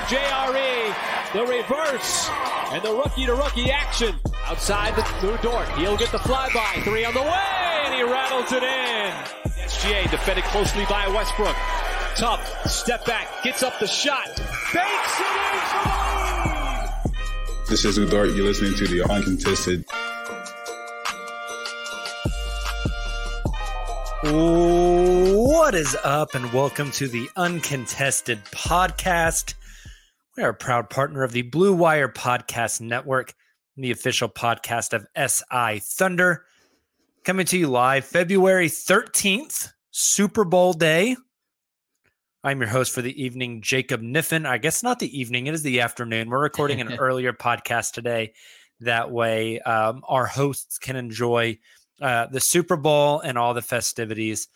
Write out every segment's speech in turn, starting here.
For JRE. The reverse and the rookie to rookie action. Outside the Lu Dort. He'll get the flyby. Three on the way and he rattles it in. SGA defended closely by Westbrook. Tough. Step back. Gets up the shot. Banks it in for. This is Lu Dort. You're listening to the Uncontested. What is up, and welcome to the Uncontested Podcast. We are a proud partner of the Blue Wire Podcast Network, the official podcast of SI Thunder. Coming to you live February 13th, Super Bowl day. I'm your host for the evening, Jacob Niffen. I guess not the evening, it is the afternoon. We're recording an earlier podcast today. That way, um, our hosts can enjoy uh, the Super Bowl and all the festivities.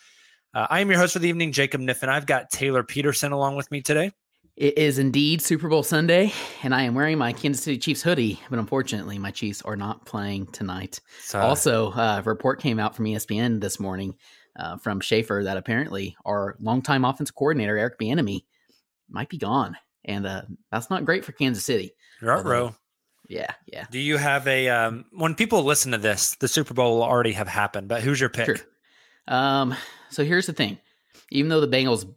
Uh, I am your host for the evening, Jacob Niffen. I've got Tayler Peterson along with me today. It is indeed Super Bowl Sunday, and I am wearing my Kansas City Chiefs hoodie, but unfortunately, my Chiefs are not playing tonight. So, also, uh, a report came out from ESPN this morning uh, from Schefter that apparently our longtime offensive coordinator, Eric Bieniemy, might be gone. And uh, that's not great for Kansas City. Ruh-roh. Yeah, yeah. Do you have a um, when people listen to this, the Super Bowl will already have happened, but who's your pick? Sure. Um, so here's the thing. Even though the Bengals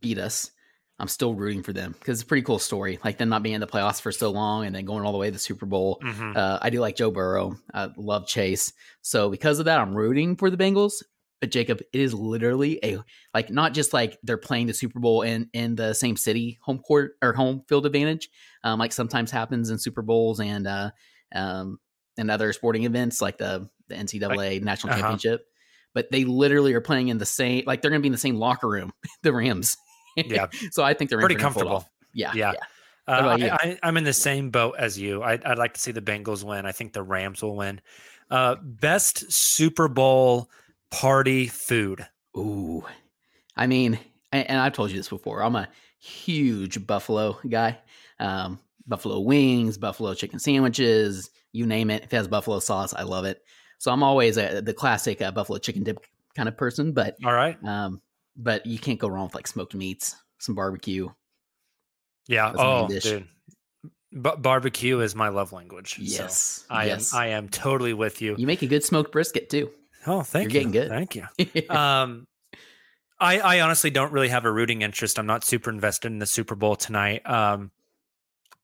beat us, I'm still rooting for them because it's a pretty cool story. Like them not being in the playoffs for so long and then going all the way to the Super Bowl. Mhm. Uh, I do like Joe Burrow. I love Chase. So because of that, I'm rooting for the Bengals. But Jacob, it is literally a like not just like they're playing the Super Bowl in in the same city, home court or home field advantage, um, like sometimes happens in Super Bowls and uh, um, and other sporting events like the the NCAA national uh-huh. championship. But they literally are playing in the same like they're going to be in the same locker room, the Rams. Yeah. so I think they're Pretty for an full comfortable. Yeah, Yeah. yeah. Uh. I, I'm in the same boat as you. I, I'd like to see the Bengals win. I think the Rams will win. Uh, best Super Bowl party food. Ooh, I mean, and, and I've told you this before. I'm a huge buffalo guy. Um, buffalo wings, buffalo chicken sandwiches, you name it. If it has buffalo sauce, I love it. So I'm always a, the classic uh, buffalo chicken dip kind of person. But All right. um, but you can't go wrong with like smoked meats, some barbecue. Yeah. Oh, dude. B- barbecue is my love language. so Yes, I yes. am. I am totally with you. You make a good smoked brisket too. Oh, thank You're you. getting good. Thank you. um I, I honestly don't really have a rooting interest. I'm not super invested in the Super Bowl tonight. Um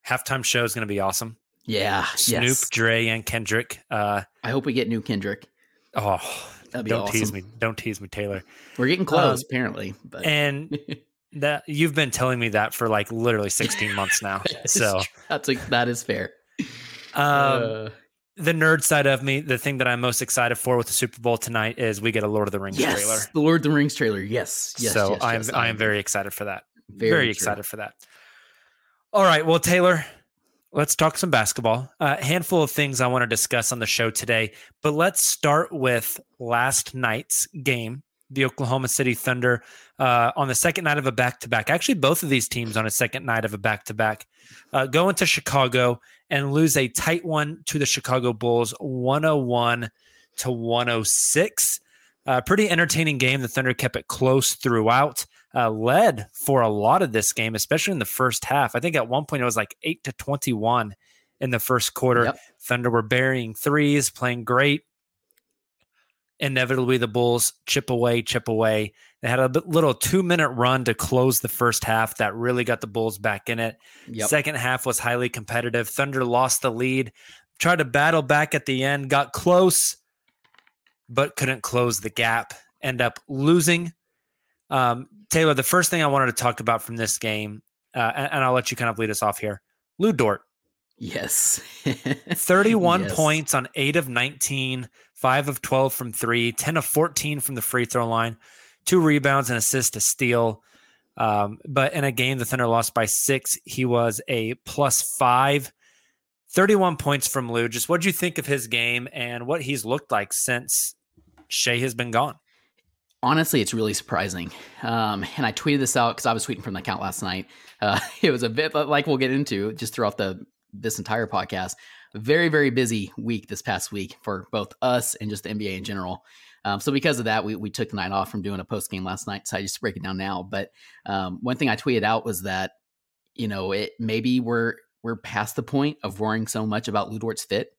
halftime show is gonna be awesome. yeah, Snoop, yes. Dre, and Kendrick. Uh I hope we get new Kendrick. oh That'd be don't tease me. Don't tease me, Tayler. We're getting close, Um, apparently. But And that you've been telling me that for like literally 16 months now. That So that's a, that is fair. um Uh, the nerd side of me, the thing that I'm most excited for with the Super Bowl tonight is we get a Lord of the Rings yes, trailer. the Lord of the Rings trailer. Yes, yes. so yes, I'm yes, I am very excited for that. Very Very, excited for that. All right, well, Tayler, let's talk some basketball. A handful of things I want to discuss on the show today, but let's start with last night's game the Oklahoma City Thunder uh, on the second night of a back to back. Actually, both of these teams on a second night of a back to back go into Chicago and lose a tight one to the Chicago Bulls, 101 to 106. Uh, pretty entertaining game. The Thunder kept it close throughout, uh, led for a lot of this game, especially in the first half. I think at one point it was like 8 to 21 in the first quarter. Yep. Thunder were burying threes, playing great inevitably the Bulls chip away, chip away. They had a little two minute run to close the first half that really got the Bulls back in it. Yep. Second half was highly competitive. Thunder lost the lead, tried to battle back at the end, got close, but couldn't close the gap. End up losing. Um, Tayler, the first thing I wanted to talk about from this game, uh, and, and I'll let you kind of lead us off here. Lu Dort. Yes. 31 yes. points on 8 of 19, 5 of 12 from 3, 10 of 14 from the free throw line, two rebounds and assist to steal. Um, but in a game the Thunder lost by 6, he was a plus 5. 31 points from Lou. Just what do you think of his game and what he's looked like since Shai has been gone? Honestly, it's really surprising. Um, and I tweeted this out because I was tweeting from the account last night. Uh, it was a bit like we'll get into just throughout the this entire podcast. Very, very busy week this past week for both us and just the NBA in general. Um, so because of that, we, we took the night off from doing a post game last night. So I just break it down now. But um, one thing I tweeted out was that, you know, it maybe we're we're past the point of worrying so much about Lu Dort's fit.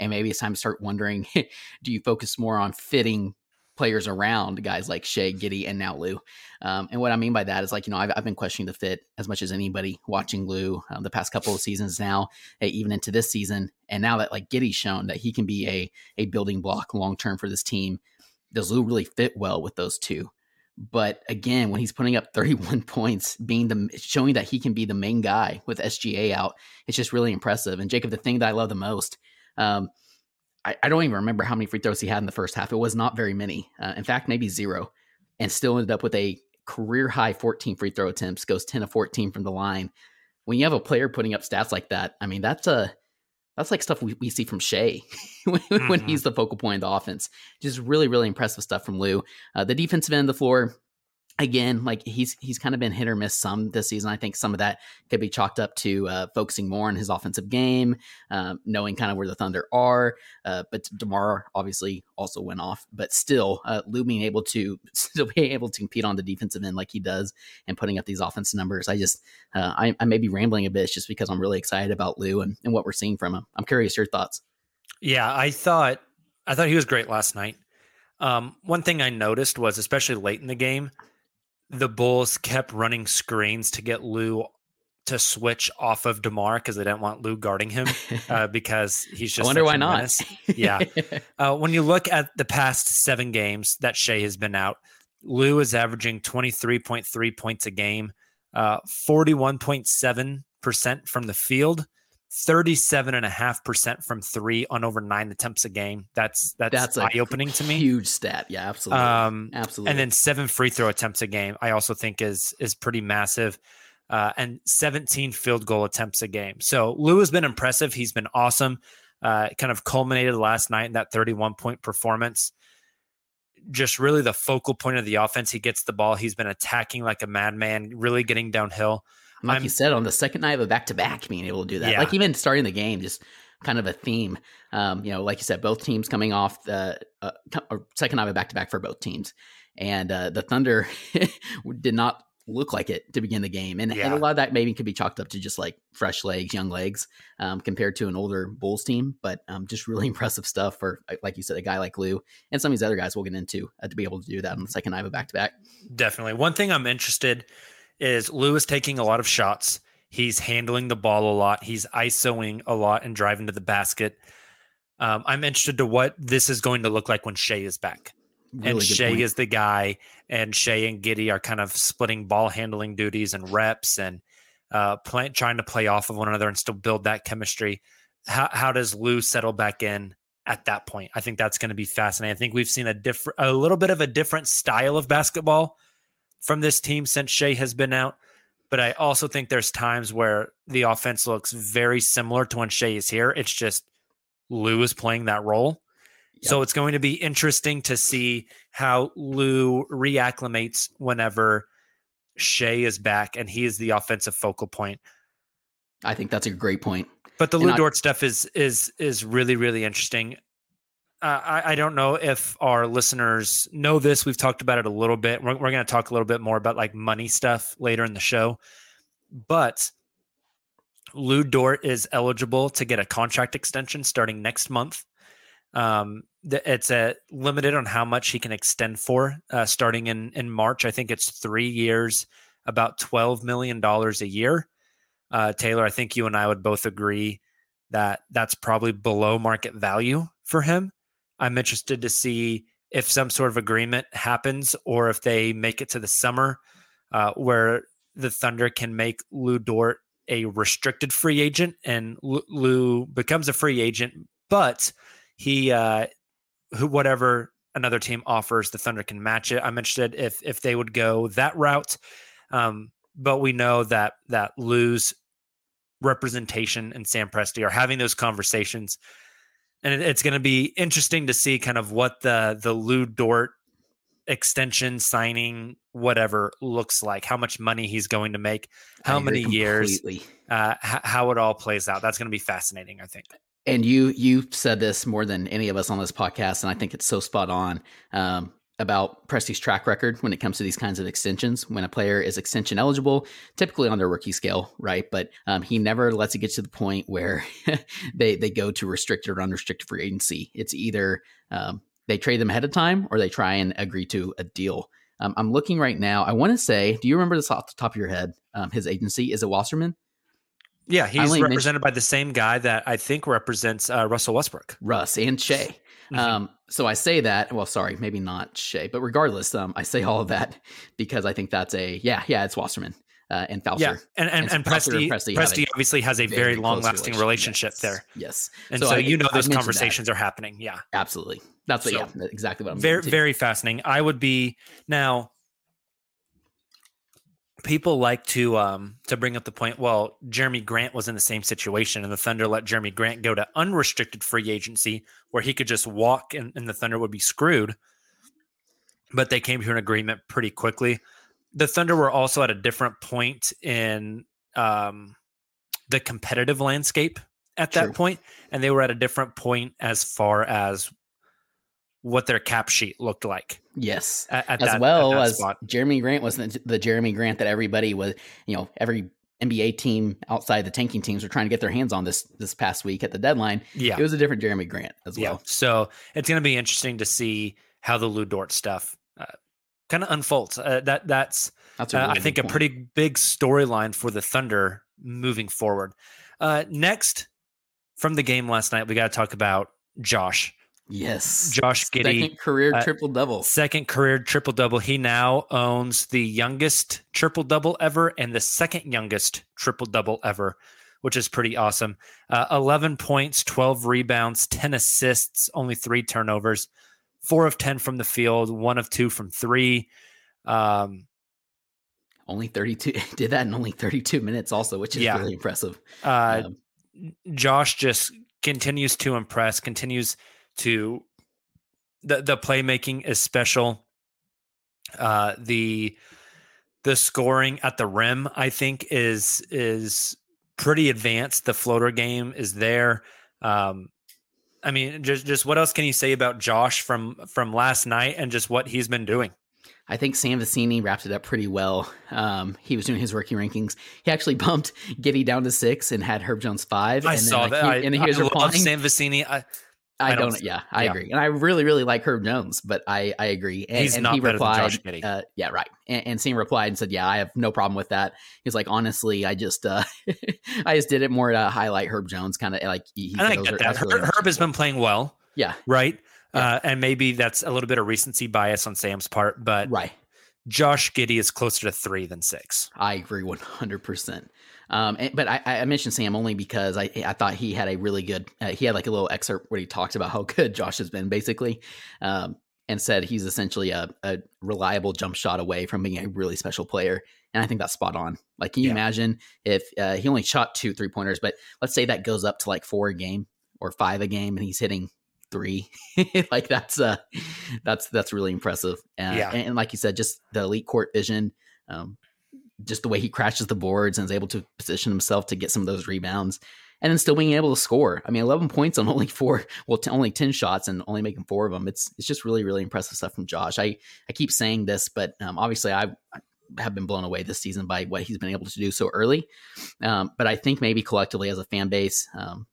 And maybe it's time to start wondering, do you focus more on fitting players around guys like Shai, Giddey, and now Lu. Um, and what I mean by that is like, you know, I've, I've been questioning the fit as much as anybody watching Lou um, the past couple of seasons now, even into this season. And now that like Giddey's shown that he can be a, a building block long term for this team, does Lu really fit well with those two? But again, when he's putting up 31 points, being the showing that he can be the main guy with SGA out, it's just really impressive. And Jacob, the thing that I love the most, um, I, I, don't even remember how many free throws he had in the first half. It was not very many. Uh, in fact, maybe zero, and still ended up with a career high 14 free throw attempts. Goes 10 of 14 from the line. When you have a player putting up stats like that, I mean that's a that's like stuff we, we see from Shai when, mm-hmm. when, he's the focal point of the offense. Just really, really impressive stuff from Lou. Uh, the defensive end of the floor, again, like he's he's kind of been hit or miss some this season. I think some of that could be chalked up to uh, focusing more on his offensive game, um, knowing kind of where the Thunder are. Uh, but Demar obviously also went off, but still, uh, Lu being able to still be able to compete on the defensive end like he does and putting up these offensive numbers. I just uh, I, I may be rambling a bit just because I'm really excited about Lou and, and what we're seeing from him. I'm curious your thoughts. Yeah, I thought I thought he was great last night. Um, one thing I noticed was, especially late in the game, the Bulls kept running screens to get Lou to switch off of Demar because they didn't want Lou guarding him uh, because he's just. I wonder why not. yeah, uh, when you look at the past seven games that Shai has been out, Lou is averaging twenty three point three points a game, uh, forty one point seven percent from the field, 37.5% from three on over nine attempts a game. That's that's, that's eye opening to me. Huge stat. Yeah, absolutely. Um, absolutely. And then seven free throw attempts a game, I also think is is pretty massive. Uh, and 17 field goal attempts a game. So Lou has been impressive. He's been awesome. Uh, kind of culminated last night in that 31 point performance. Just really the focal point of the offense. He gets the ball. He's been attacking like a madman, really getting downhill like I'm, you said, on the second night of a back to back, being able to do that, yeah. like even starting the game, just kind of a theme. Um, you know, like you said, both teams coming off the uh, second night of a back to back for both teams, and uh, the Thunder did not look like it to begin the game, and, yeah. and, a lot of that maybe could be chalked up to just like fresh legs, young legs, um, compared to an older Bulls team. But um, just really impressive stuff for, like you said, a guy like Lou and some of these other guys we'll get into uh, to be able to do that on the second night of a back to back. Definitely, one thing I'm interested is Lewis taking a lot of shots. He's handling the ball a lot. He's ISOing a lot and driving to the basket. Um, I'm interested to what this is going to look like when Shai is back. Really and Shai point. is the guy, and Shai and Giddey are kind of splitting ball handling duties and reps and uh, play, trying to play off of one another and still build that chemistry. How, how does Lou settle back in at that point? I think that's going to be fascinating. I think we've seen a different, a little bit of a different style of basketball from this team since Shai has been out. But I also think there's times where the offense looks very similar to when Shai is here. It's just Lou is playing that role. So it's going to be interesting to see how Lou reacclimates whenever Shai is back and he is the offensive focal point. I think that's a great point. But the And Lou I- Dort stuff is is is really really interesting. Uh, I, I don't know if our listeners know this. We've talked about it a little bit. We're, we're going to talk a little bit more about like money stuff later in the show. But Lu Dort is eligible to get a contract extension starting next month. Um, it's a limited on how much he can extend for. Uh, starting in in March, I think it's three years, about twelve million dollars a year. Uh, Tayler, I think you and I would both agree that that's probably below market value for him. I'm interested to see if some sort of agreement happens or if they make it to the summer uh, where the Thunder can make Lu Dort a restricted free agent and Lou- becomes a free agent, but he, uh, whatever another team offers, the Thunder can match it. I'm interested if if they would go that route. Um, but we know that that Lou's representation and Sam Presti are having those conversations, and it, it's going to be interesting to see kind of what the the Lu Dort extension signing whatever looks like how much money he's going to make how many years uh h- how it all plays out. That's going to be fascinating i think. And you you said this more than any of us on this podcast, and I think it's so spot on. Um, about Presti's track record when it comes to these kinds of extensions. When a player is extension eligible, typically on their rookie scale, right? But um, he never lets it get to the point where they they go to restricted or unrestricted free agency. It's either um, they trade them ahead of time or they try and agree to a deal. Um, I'm looking right now. I want to say, do you remember this off the top of your head? Um, his agency is it Wasserman? yeah he's only mentioned- represented by the same guy that i think represents uh, russell westbrook Russ and Shai. Mhm. Um, so I say that. Well, sorry, maybe not Shai, but regardless, um, I say all of that because I think that's a yeah, yeah. It's Wasserman uh, and Fauser. yeah and and, And and Presti, Presti Presti obviously has a very, Very long lasting relationship Yes, there Yes, and so, I- you know those mentioned that. conversations are happening yeah Absolutely, that's what, So, yeah, exactly what I'm very very fascinating i would be now people like to um to bring up the point well jerami grant was in the same situation and the thunder let jerami grant go to unrestricted free agency where he could just walk and, and the thunder would be screwed but they came to an agreement pretty quickly the thunder were also at a different point in um the competitive landscape at that True. point and they were at a different point as far as what their cap sheet looked like Yes, at, at as that, well as spot. Jerami Grant was the, the Jerami Grant that everybody was, you know, every NBA team outside the tanking teams were trying to get their hands on this this past week at the deadline. Yeah, It was a different Jerami Grant as yeah. well. So it's going to be interesting to see how the Lu Dort stuff uh, kind of unfolds. Uh, that that's That's a uh, I think good a pretty big storyline for the Thunder moving forward. Uh, next, from the game last night, we got to talk about Josh. Yes, Josh Giddey, second career uh, triple double. second career triple double. He now owns the youngest triple double ever and the second youngest triple double ever, which is pretty awesome. Uh, 11 points, 12 rebounds, 10 assists, only three turnovers, four of 10 from the field, one of two from three. Um, Only 32 did that in only 32 minutes also, which is Yeah. really impressive. uh, Um, Josh just continues to impress, continues to the the playmaking is special. Uh the the scoring at the rim, I think, is is pretty advanced. The floater game is there. Um I mean, just just what else can you say about Josh from from last night and just what he's been doing? I think Sam Vecenie wrapped it up pretty well. Um, he was doing his rookie rankings. He actually bumped Giddey down to six and had Herb Jones five. I and then, saw like, that. he- I, and he I was replying. Sam Vecenie. I, I, I don't- don't. Yeah, I yeah. agree, and I really, really like Herb Jones, but I, I agree. And, He's and not he better than Josh Giddey. uh, yeah, right. And, and Sam replied and said, "Yeah, I have no problem with that." He's like, honestly, I just, uh, I just did it more to highlight Herb Jones, kind of like. He, he and I get that. that's really Herb, Herb has been playing well. Yeah, right? Yeah. Uh, and maybe that's a little bit of recency bias on Sam's part, but right. Josh Giddey is closer to three than six. I agree one hundred percent. Um, and- but I, I mentioned Sam only because I, I thought he had a really good. Uh, he had like a little excerpt where he talks about how good Josh has been, basically, um, and said he's essentially a, a reliable jump shot away from being a really special player. And I think that's spot on. Like, can you Yeah. imagine if uh, he only shot two three pointers, but let's say that goes up to like four a game or five a game, and he's hitting three. like that's uh that's that's really impressive. Uh, Yeah. and, and like you said, just the elite court vision, um, just the way he crashes the boards and is able to position himself to get some of those rebounds, and then still being able to score. I mean, eleven points on only four, well, t- only ten shots and only making four of them. It's it's just really really impressive stuff from Josh. I I keep saying this, but um, obviously I. I have been blown away this season by what he's been able to do so early. Um, but I think maybe collectively as a fan base, um,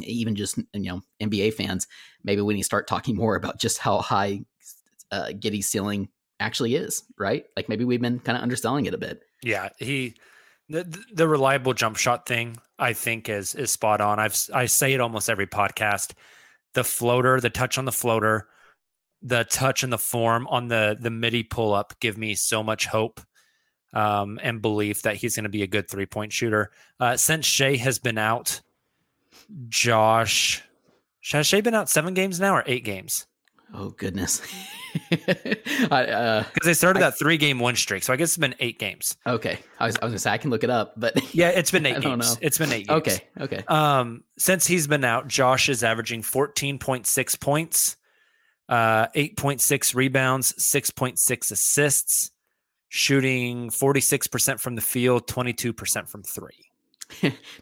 even just you know NBA fans, maybe we need to start talking more about just how high uh, Giddey's ceiling actually is, right? Like maybe we've been kind of underselling it a bit. Yeah, he the the reliable jump shot thing I think is is spot on. I've I say it almost every podcast. The floater, the touch on the floater, the touch and the form on the the midi pull up give me so much hope um, and belief that he's going to be a good three point shooter. Uh, since Shai has been out, Josh has Shai been out seven games now or eight games? Oh goodness. I, uh, Because they started I- that three game win streak, so I guess it's been eight games. okay, I was, I was gonna say I can look it up, but Yeah, it's been I eight don't games. know. It's been eight games. okay, okay. Um, since he's been out, Josh is averaging 14.6 points, uh, 8.6 rebounds, 6.6 assists, shooting 46% from the field, 22% from three.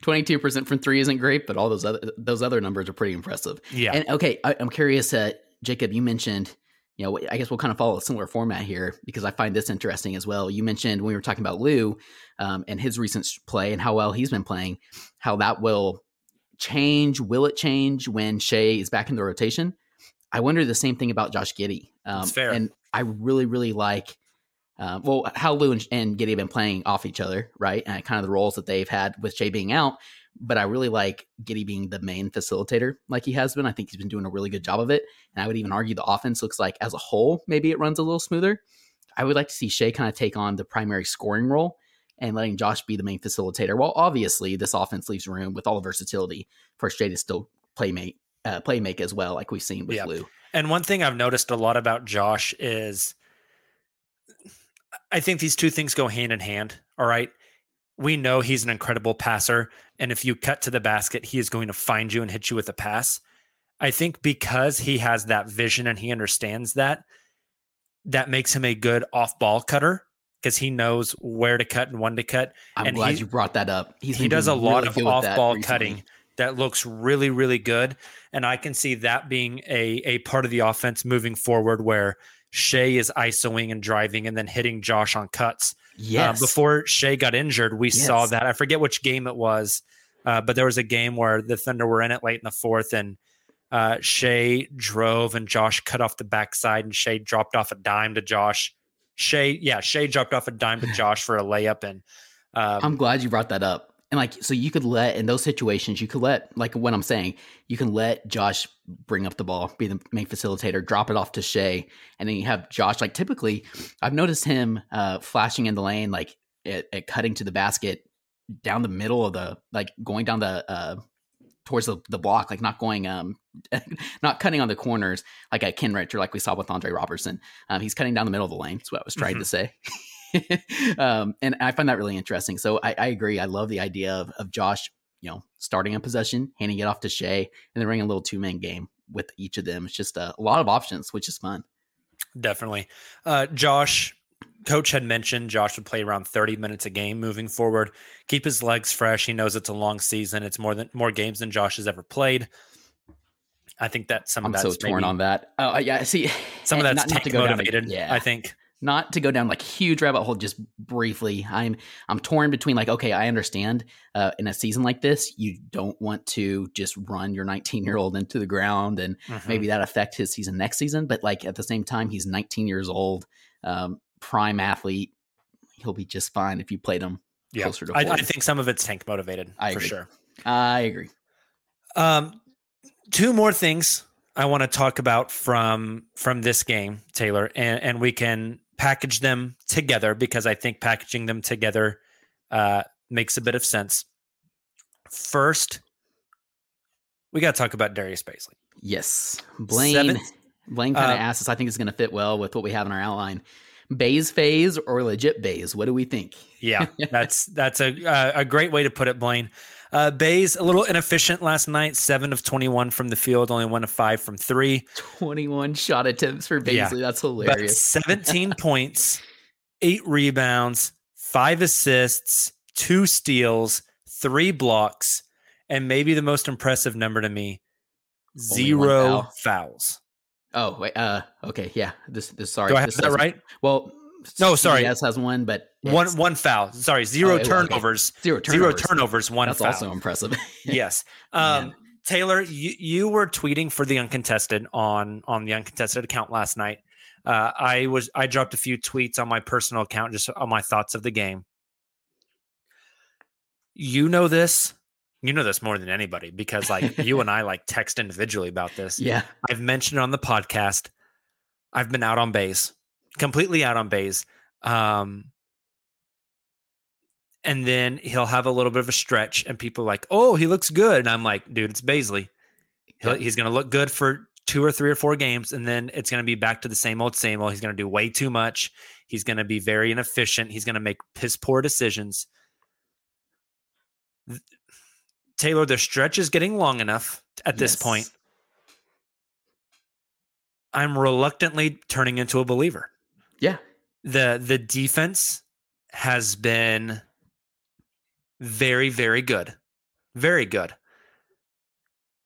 Twenty-two percent from three isn't great, but all those other those other numbers are pretty impressive. Yeah. And okay, I, I'm curious, uh, Jacob. You mentioned, you know, I guess we'll kind of follow a similar format here because I find this interesting as well. You mentioned when we were talking about Lou um, and his recent play and how well he's been playing, how that will change. Will it change when Shai is back in the rotation? I wonder the same thing about Josh Giddey. Um, fair. And I really, really like. Uh, well, how Lou and, and Giddey have been playing off each other, right? And kind of the roles that they've had with Shai being out but I really like Giddey being the main facilitator like he has been. I think he's been doing a really good job of it. And I would even argue the offense looks like as a whole, maybe it runs a little smoother. I would like to see Shai kind of take on the primary scoring role and letting Josh be the main facilitator. Well, obviously, this offense leaves room with all the versatility for Shai to still play make, uh, play make as well, like we've seen with Yeah. Lou. And one thing I've noticed a lot about Josh is I think these two things go hand in hand. All right. We know he's an incredible passer. And if you cut to the basket, he is going to find you and hit you with a pass. I think because he has that vision and he understands that, that makes him a good off ball cutter because he knows where to cut and when to cut. I'm And glad he- you brought that up. He's he does a lot really of off ball recently. cutting that looks really, really good. And I can see that being a, a part of the offense moving forward where Shai is ISOing and driving and then hitting Josh on cuts. Yes. Uh, before Shai got injured, we saw that. I forget which game it was, uh, but there was a game where the Thunder were in it late in the fourth and uh, Shai drove and Josh cut off the backside and Shai dropped off a dime to Josh. Shai, yeah, Shai dropped off a dime to Josh for a layup and um, I'm glad you brought that up. And like, so you could let in those situations, you could let like what I'm saying, you can let Josh bring up the ball, be the main facilitator, drop it off to Shai, and then you have Josh. Like typically, I've noticed him uh, flashing in the lane, like at, at cutting to the basket down the middle of the, like going down the uh, towards the, the block, like not going, um, not cutting on the corners like at Kenrich or like we saw with Andre Roberson. Um, he's cutting down the middle of the lane. That's what I was trying to say. um, and I find that really interesting. So I, I agree. I love the idea of, of Josh, you know, starting a possession, handing it off to Shai, and then running a little two man game with each of them. It's just a, a lot of options, which is fun. Definitely. Uh, Josh, coach had mentioned Josh would play around 30 minutes a game moving forward, keep his legs fresh. He knows it's a long season. It's more than more games than Josh has ever played. I think that some I'm of so that's torn maybe- on that. Oh, yeah. See, some of that's not, not to go down. motivated. yeah, I think. Not to go down like huge rabbit hole just briefly i'm i'm torn between like okay i understand uh, in a season like this you don't want to just run your 19 year old into the ground and Mhm. maybe that affect his season next season but like at the same time he's 19 years old um, prime athlete he'll be just fine if you played him yeah. closer to I, I think some of it's tank motivated I for agree. sure. i agree Um, two more things I want to talk about from from this game, Tayler, and and we can package them together because I think packaging them together uh, makes a bit of sense. First, we got to talk about Darius Bazley. yes blaine blaine kind of uh, asked us i think it's going to fit well with what we have in our outline bays phase or legit bays what do we think Yeah, that's that's a uh, a great way to put it, Blaine. Uh, Bays a little inefficient last night. Seven of twenty-one from the field, only one of five from three. Twenty-one shot attempts for Bazley. Yeah. That's hilarious. Seventeen points, eight rebounds, five assists, two steals, three blocks, and maybe the most impressive number to me: zero foul. fouls. Oh wait, uh, okay, yeah. This, this sorry. Do I have this that right? Well, no, sorry. Yes, has one, but one one foul. Sorry, zero oh, turnovers. Zero turnovers. Zero turnovers. One. That's foul. also impressive. yes. Um, Tayler, you, you were tweeting for the uncontested on on the uncontested account last night. Uh, I was I dropped a few tweets on my personal account just on my thoughts of the game. You know this. You know this more than anybody because like you and I like text individually about this. Yeah. I've mentioned on the podcast. I've been out on base, completely out on base. Um, and then he'll have a little bit of a stretch, and people are like, "Oh, he looks good," and I'm like, "Dude, it's Bazley. Yeah. He's going to look good for two or three or four games, and then it's going to be back to the same old, same old. He's going to do way too much. He's going to be very inefficient. He's going to make piss poor decisions." Tayler, the stretch is getting long enough at this yes. point. I'm reluctantly turning into a believer. Yeah. The the defense has been very very good. Very good.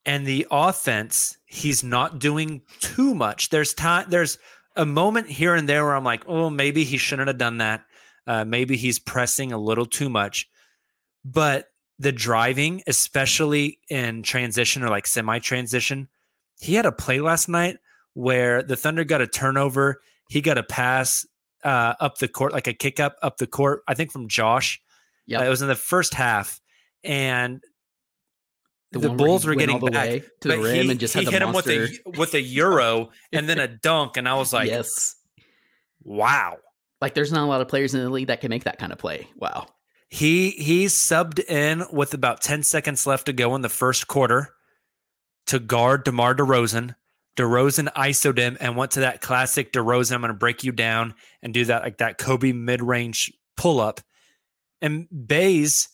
And the offense, he's not doing too much. There's time there's a moment here and there where I'm like, "Oh, maybe he shouldn't have done that. Uh, maybe he's pressing a little too much." But the driving, especially in transition or like semi transition, he had a play last night where the Thunder got a turnover he got a pass uh, up the court, like a kick up up the court, I think from Josh. Yeah, uh, it was in the first half, and the, the Bulls were getting back to the rim he, and just he hit monster. him with a with a euro and then a dunk, and I was like, yes, wow. Like there's not a lot of players in the league that can make that kind of play. Wow. He he subbed in with about 10 seconds left to go in the first quarter to guard DeMar DeRozan DeRozan ISO'd him and went to that classic DeRozan, I'm going to break you down and do that like that Kobe mid range pull up. And Bays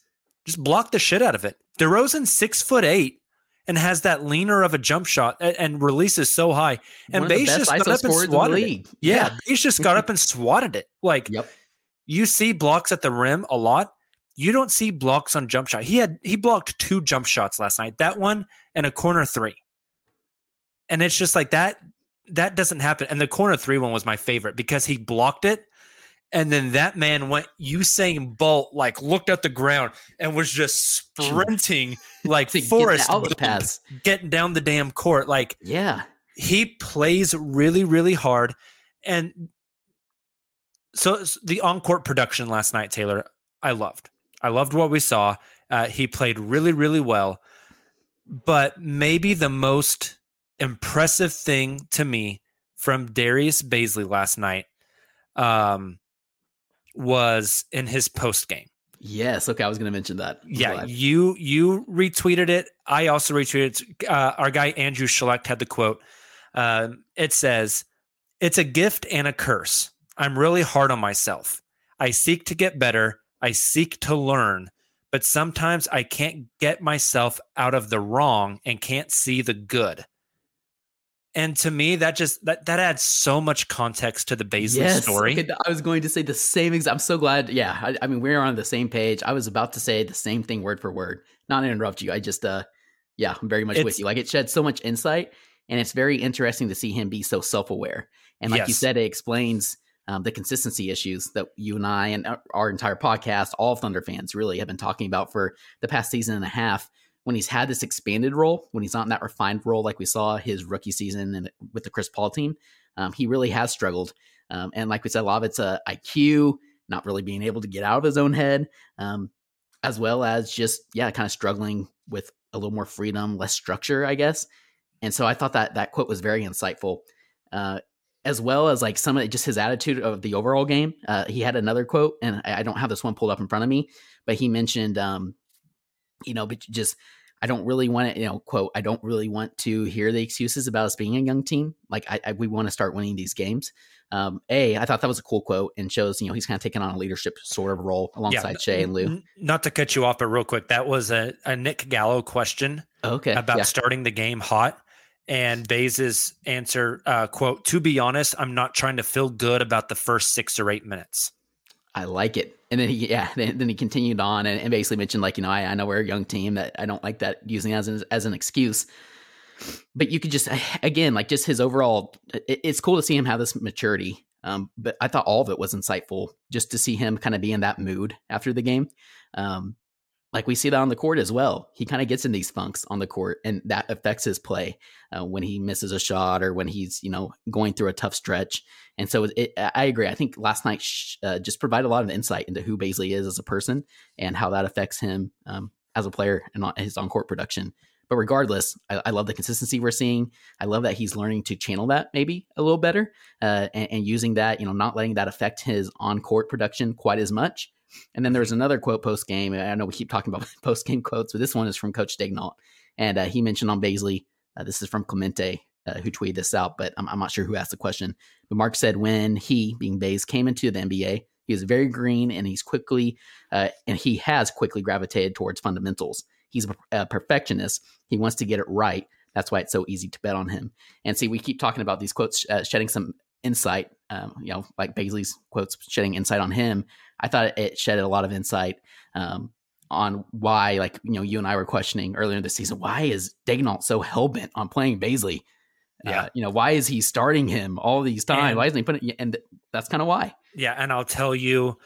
just blocked the shit out of it. DeRozan six foot eight and has that leaner of a jump shot and, and releases so high. And Bays just got up and swatted it. Yeah, yeah. Bays just got up and swatted it. Like yep. you see blocks at the rim a lot. You don't see blocks on jump shot. He had he blocked two jump shots last night. That one and a corner three. And it's just like that that doesn't happen. And the corner three one was my favorite because he blocked it. And then that man went Usain Bolt, like looked at the ground and was just sprinting like Forrest pass. getting down the damn court. Like, yeah, he plays really, really hard. And so the on court production last night, Tayler, I loved. I loved what we saw. Uh, he played really, really well. But maybe the most impressive thing to me from Darius Bazley last night um, was in his post game. Yes. Okay, I was going to mention that. Yeah, glad. you you retweeted it. I also retweeted it. Uh, our guy Andrew Schlecht had the quote. Uh, it says, "It's a gift and a curse. I'm really hard on myself. I seek to get better. I seek to learn." But sometimes I can't get myself out of the wrong and can't see the good and to me that just that that adds so much context to the Bazley yes, story. Okay, I was going to say the same exact. I'm so glad. Yeah, I, I, mean we're on the same page. I was about to say the same thing word for word. Not interrupt you. I just uh yeah, I'm very much it's, with you. Like it sheds so much insight, and it's very interesting to see him be so self aware. And like yes. you said, it explains um, the consistency issues that you and I and our entire podcast, all Thunder fans, really have been talking about for the past season and a half when he's had this expanded role, when he's not in that refined role like we saw his rookie season and with the Chris Paul team, um, he really has struggled. Um, and like we said, a lot of it's a IQ, not really being able to get out of his own head, um, as well as just yeah, kind of struggling with a little more freedom, less structure, I guess. And so I thought that that quote was very insightful. Uh, as well as like some of just his attitude of the overall game. Uh, he had another quote, and I, I, don't have this one pulled up in front of me, but he mentioned um, you know, but just I don't really want to, you know, quote, I don't really want to hear the excuses about us being a young team. Like, I, I we want to start winning these games. Um, a, I thought that was a cool quote and shows, you know, he's kind of taking on a leadership sort of role alongside yeah, Shai and Lou. Not to cut you off, but real quick, that was a, a Nick Gallo question okay, about yeah. starting the game hot. And Bays's answer, uh, quote, to be honest, I'm not trying to feel good about the first six or eight minutes. I like it. And then he, yeah, then, then he continued on and, and, basically mentioned like, you know, I, I know we're a young team that I don't like that using as an, as an excuse. But you could just, again, like just his overall, it, it's cool to see him have this maturity. Um, but I thought all of it was insightful just to see him kind of be in that mood after the game. Um, like we see that on the court as well. He kind of gets in these funks on the court, and that affects his play uh, when he misses a shot or when he's you know going through a tough stretch. And so it, I agree. I think last night uh, just provided a lot of insight into who Bazley is as a person and how that affects him um, as a player and on, his on court production. But regardless, I, I, love the consistency we're seeing. I love that he's learning to channel that maybe a little better uh, and, and using that, you know, not letting that affect his on court production quite as much and then there's another quote post game. I know we keep talking about post game quotes, but this one is from Coach Daigneault. And uh, he mentioned on Bazley, uh, this is from Clemente, uh, who tweeted this out, but I'm, I'm, not sure who asked the question. But Mark said when he, being Bays, came into the NBA, he was very green and he's quickly, uh, and he has quickly gravitated towards fundamentals. He's a perfectionist. He wants to get it right. That's why it's so easy to bet on him. And see, we keep talking about these quotes uh, shedding some insight, um, you know, like Bazley's quotes shedding insight on him. I thought it shed a lot of insight um, on why, like, you know, you and I were questioning earlier in the season, why is Daigneault so hell bent on playing Bazley? Uh, yeah. Uh, you know, why is he starting him all these times? And, why isn't he putting and that's kind of why. Yeah, and I'll tell you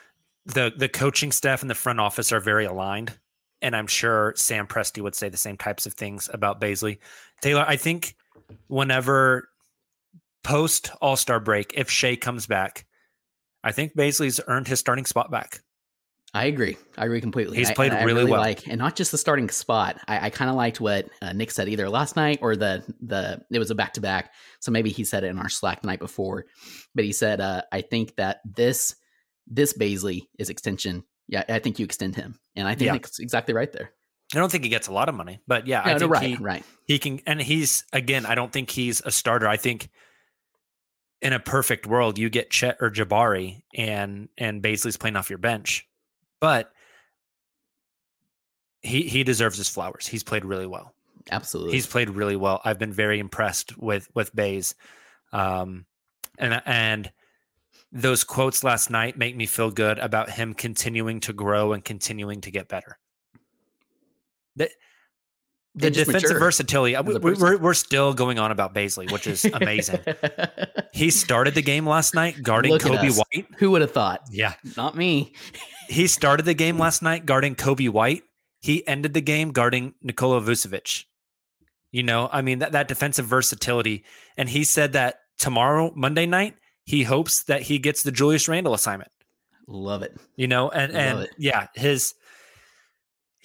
the the coaching staff and the front office are very aligned. And I'm sure Sam Presti would say the same types of things about Bazley. Tayler, I think whenever post All Star break, if Shai comes back, I think Bazley's earned his starting spot back. I agree. I agree completely. He's played I, really, really, well, like, and not just the starting spot. I, I kind of liked what uh, Nick said either last night or the the it was a back to back. So maybe he said it in our Slack the night before, but he said, uh, "I think that this this Bazley is extension. Yeah, I think you extend him, and I think yeah. it's exactly right there." I don't think he gets a lot of money, but yeah, no, I think right, he, right. he can, and he's again. I don't think he's a starter. I think in a perfect world, you get Chet or Jabari, and and Bazley's playing off your bench, but he he deserves his flowers. He's played really well. Absolutely, he's played really well. I've been very impressed with with Bays, um, and and those quotes last night make me feel good about him continuing to grow and continuing to get better. That the defensive versatility. Uh, we, we're, we're still going on about Bazley, which is amazing. he started the game last night guarding Look Coby White. Who would have thought? Yeah, not me. he started the game last night guarding Coby White. He ended the game guarding Nikola Vucevic. You know, I mean that that defensive versatility, and he said that tomorrow, Monday night, he hopes that he gets the Julius Randle assignment. Love it. You know, and Love and it. yeah, his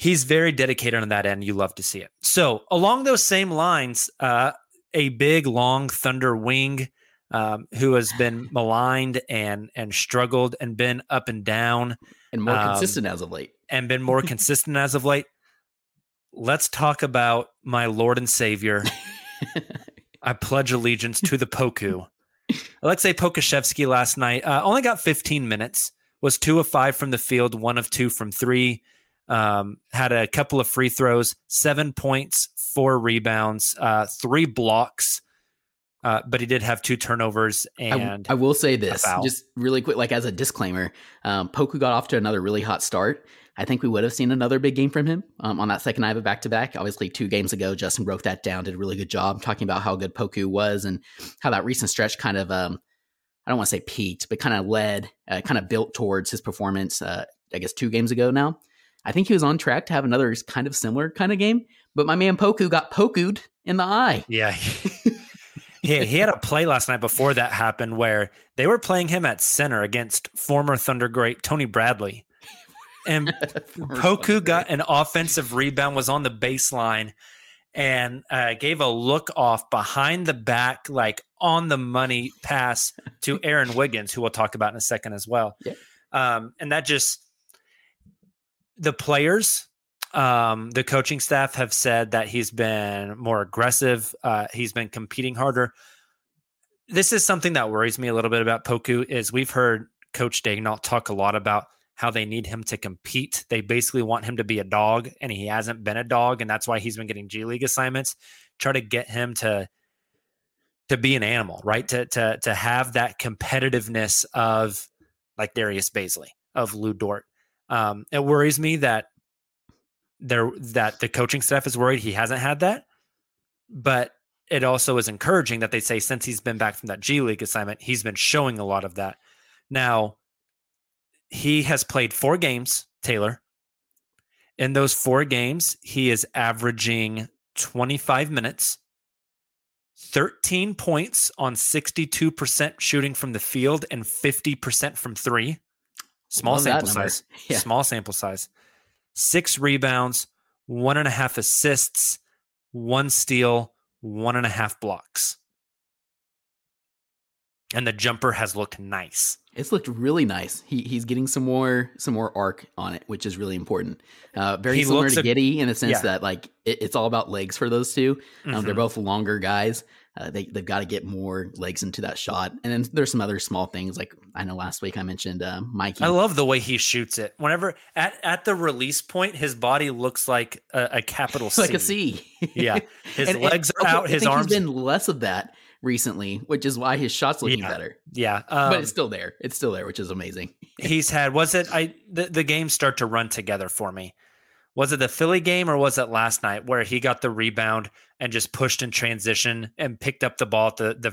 he's very dedicated on that end. You love to see it. So along those same lines, uh, a big long Thunder wing um, who has been maligned and and struggled and been up and down and more um, consistent as of late and been more consistent as of late. Let's talk about my Lord and Savior. I pledge allegiance to the Poku. Aleksej Pokusevski last night uh, only got 15 minutes, was two of five from the field, one of two from three. Um, had a couple of free throws, seven points, four rebounds, uh, three blocks. Uh, but he did have two turnovers and I, I will say this just really quick, like as a disclaimer, um, Poku got off to another really hot start. I think we would have seen another big game from him um, on that second night of a back to back. Obviously, two games ago, Justin broke that down, did a really good job talking about how good Poku was and how that recent stretch kind of, um, I don't want to say peaked, but kind of led, uh, kind of built towards his performance, uh, I guess, two games ago now. I think he was on track to have another kind of similar kind of game, but my man Poku got pokued in the eye. Yeah. he, he had a play last night before that happened where they were playing him at center against former Thunder great Tony Bradley. And Poku got an offensive rebound, was on the baseline, and uh, gave a look off behind the back, like on the money pass to Aaron Wiggins, who we'll talk about in a second as well. Yeah. Um, and that just the players Um, the coaching staff have said that he's been more aggressive. Uh, he's been competing harder. This is something that worries me a little bit about Poku. Is we've heard Coach Daigneault talk a lot about how they need him to compete. They basically want him to be a dog, and he hasn't been a dog, and that's why he's been getting G League assignments. Try to get him to to be an animal, right? To to to have that competitiveness of like Darius Bazley, of Lu Dort. Um, it worries me that there that the coaching staff is worried he hasn't had that, but it also is encouraging that they say since he's been back from that G League assignment, he's been showing a lot of that. Now, he has played four games, Tayler. In those four games, he is averaging 25 minutes, 13 points on 62% shooting from the field and 50% from three. Small Love sample size. Yeah. Small sample size. Six rebounds, one and a half assists, one steal, one and a half blocks. And the jumper has looked nice. It's looked really nice. He he's getting some more some more arc on it, which is really important. Uh, very He similar to a- Giddey in the sense yeah. that like it, it's all about legs for those 2 Um, they're Mhm. both longer guys. Uh, they they've got to get more legs into that shot. And then there's some other small things like I know last week I mentioned uh, Mikey. I love the way he shoots it. Whenever at, at the release point, his body looks like a, a capital C. like a C. Yeah. His And- and- legs are okay, out. His arms. He's been less of that recently, which is why his shots looking Yeah. better. yeah. Um, but it's still there. It's still there, which is amazing. he's had was it I the, the games start to run together for me. Was it the Philly game or was it last night where he got the rebound and just pushed in transition and picked up the ball at the the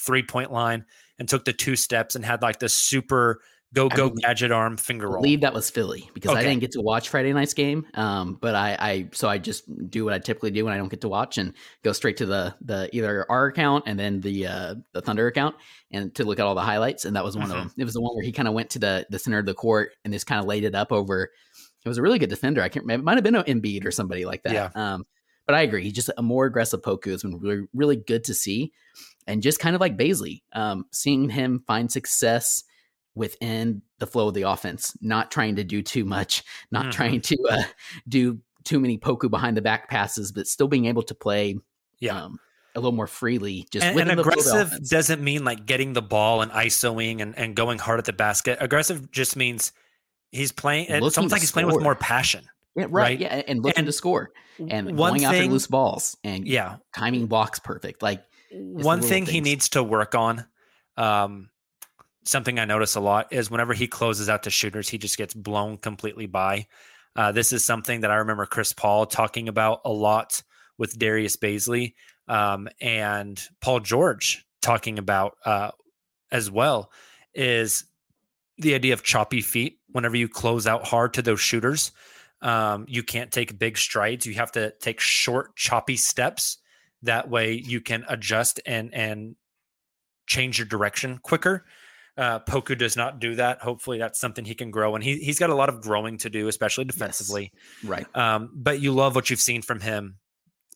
three point line and took the two steps and had like the super go go gadget arm finger I believe that was Philly because I didn't get to watch Friday night's game. Um, but I, I so I just do what I typically do when I don't get to watch and go straight to the the either our account and then the uh, the Thunder account and to look at all the highlights. And that was one Mhm. of them. It was the one where he kind of went to the the center of the court and just kind of laid it up over. It was a really good defender. I can't remember. It might have been an Embiid or somebody like that. Yeah. Um, but I agree. He's just a more aggressive Poku has been really, really good to see. And just kind of like Bazley, um, seeing him find success within the flow of the offense, not trying to do too much, not Mhm. trying to uh, do too many Poku behind the back passes, but still being able to play Yeah. um, a little more freely. Just and, and aggressive doesn't mean like getting the ball and isoing and, and going hard at the basket. Aggressive just means he's playing. It sounds like he's playing with more passion. yeah, right, right? yeah, and looking And to score and one going after loose balls and yeah, timing blocks perfect. Like one thing he needs to work on. Um, something I notice a lot is whenever he closes out to shooters, he just gets blown completely by. Uh, this is something that I remember Chris Paul talking about a lot with Darius Bazley um, and Paul George talking about uh, as well. Is the idea of choppy feet whenever you close out hard to those shooters. Um, you can't take big strides. You have to take short, choppy steps. That way you can adjust and and change your direction quicker. Uh, Poku does not do that. Hopefully, that's something he can grow, and he he's got a lot of growing to do, especially defensively. right. Um, but you love what you've seen from him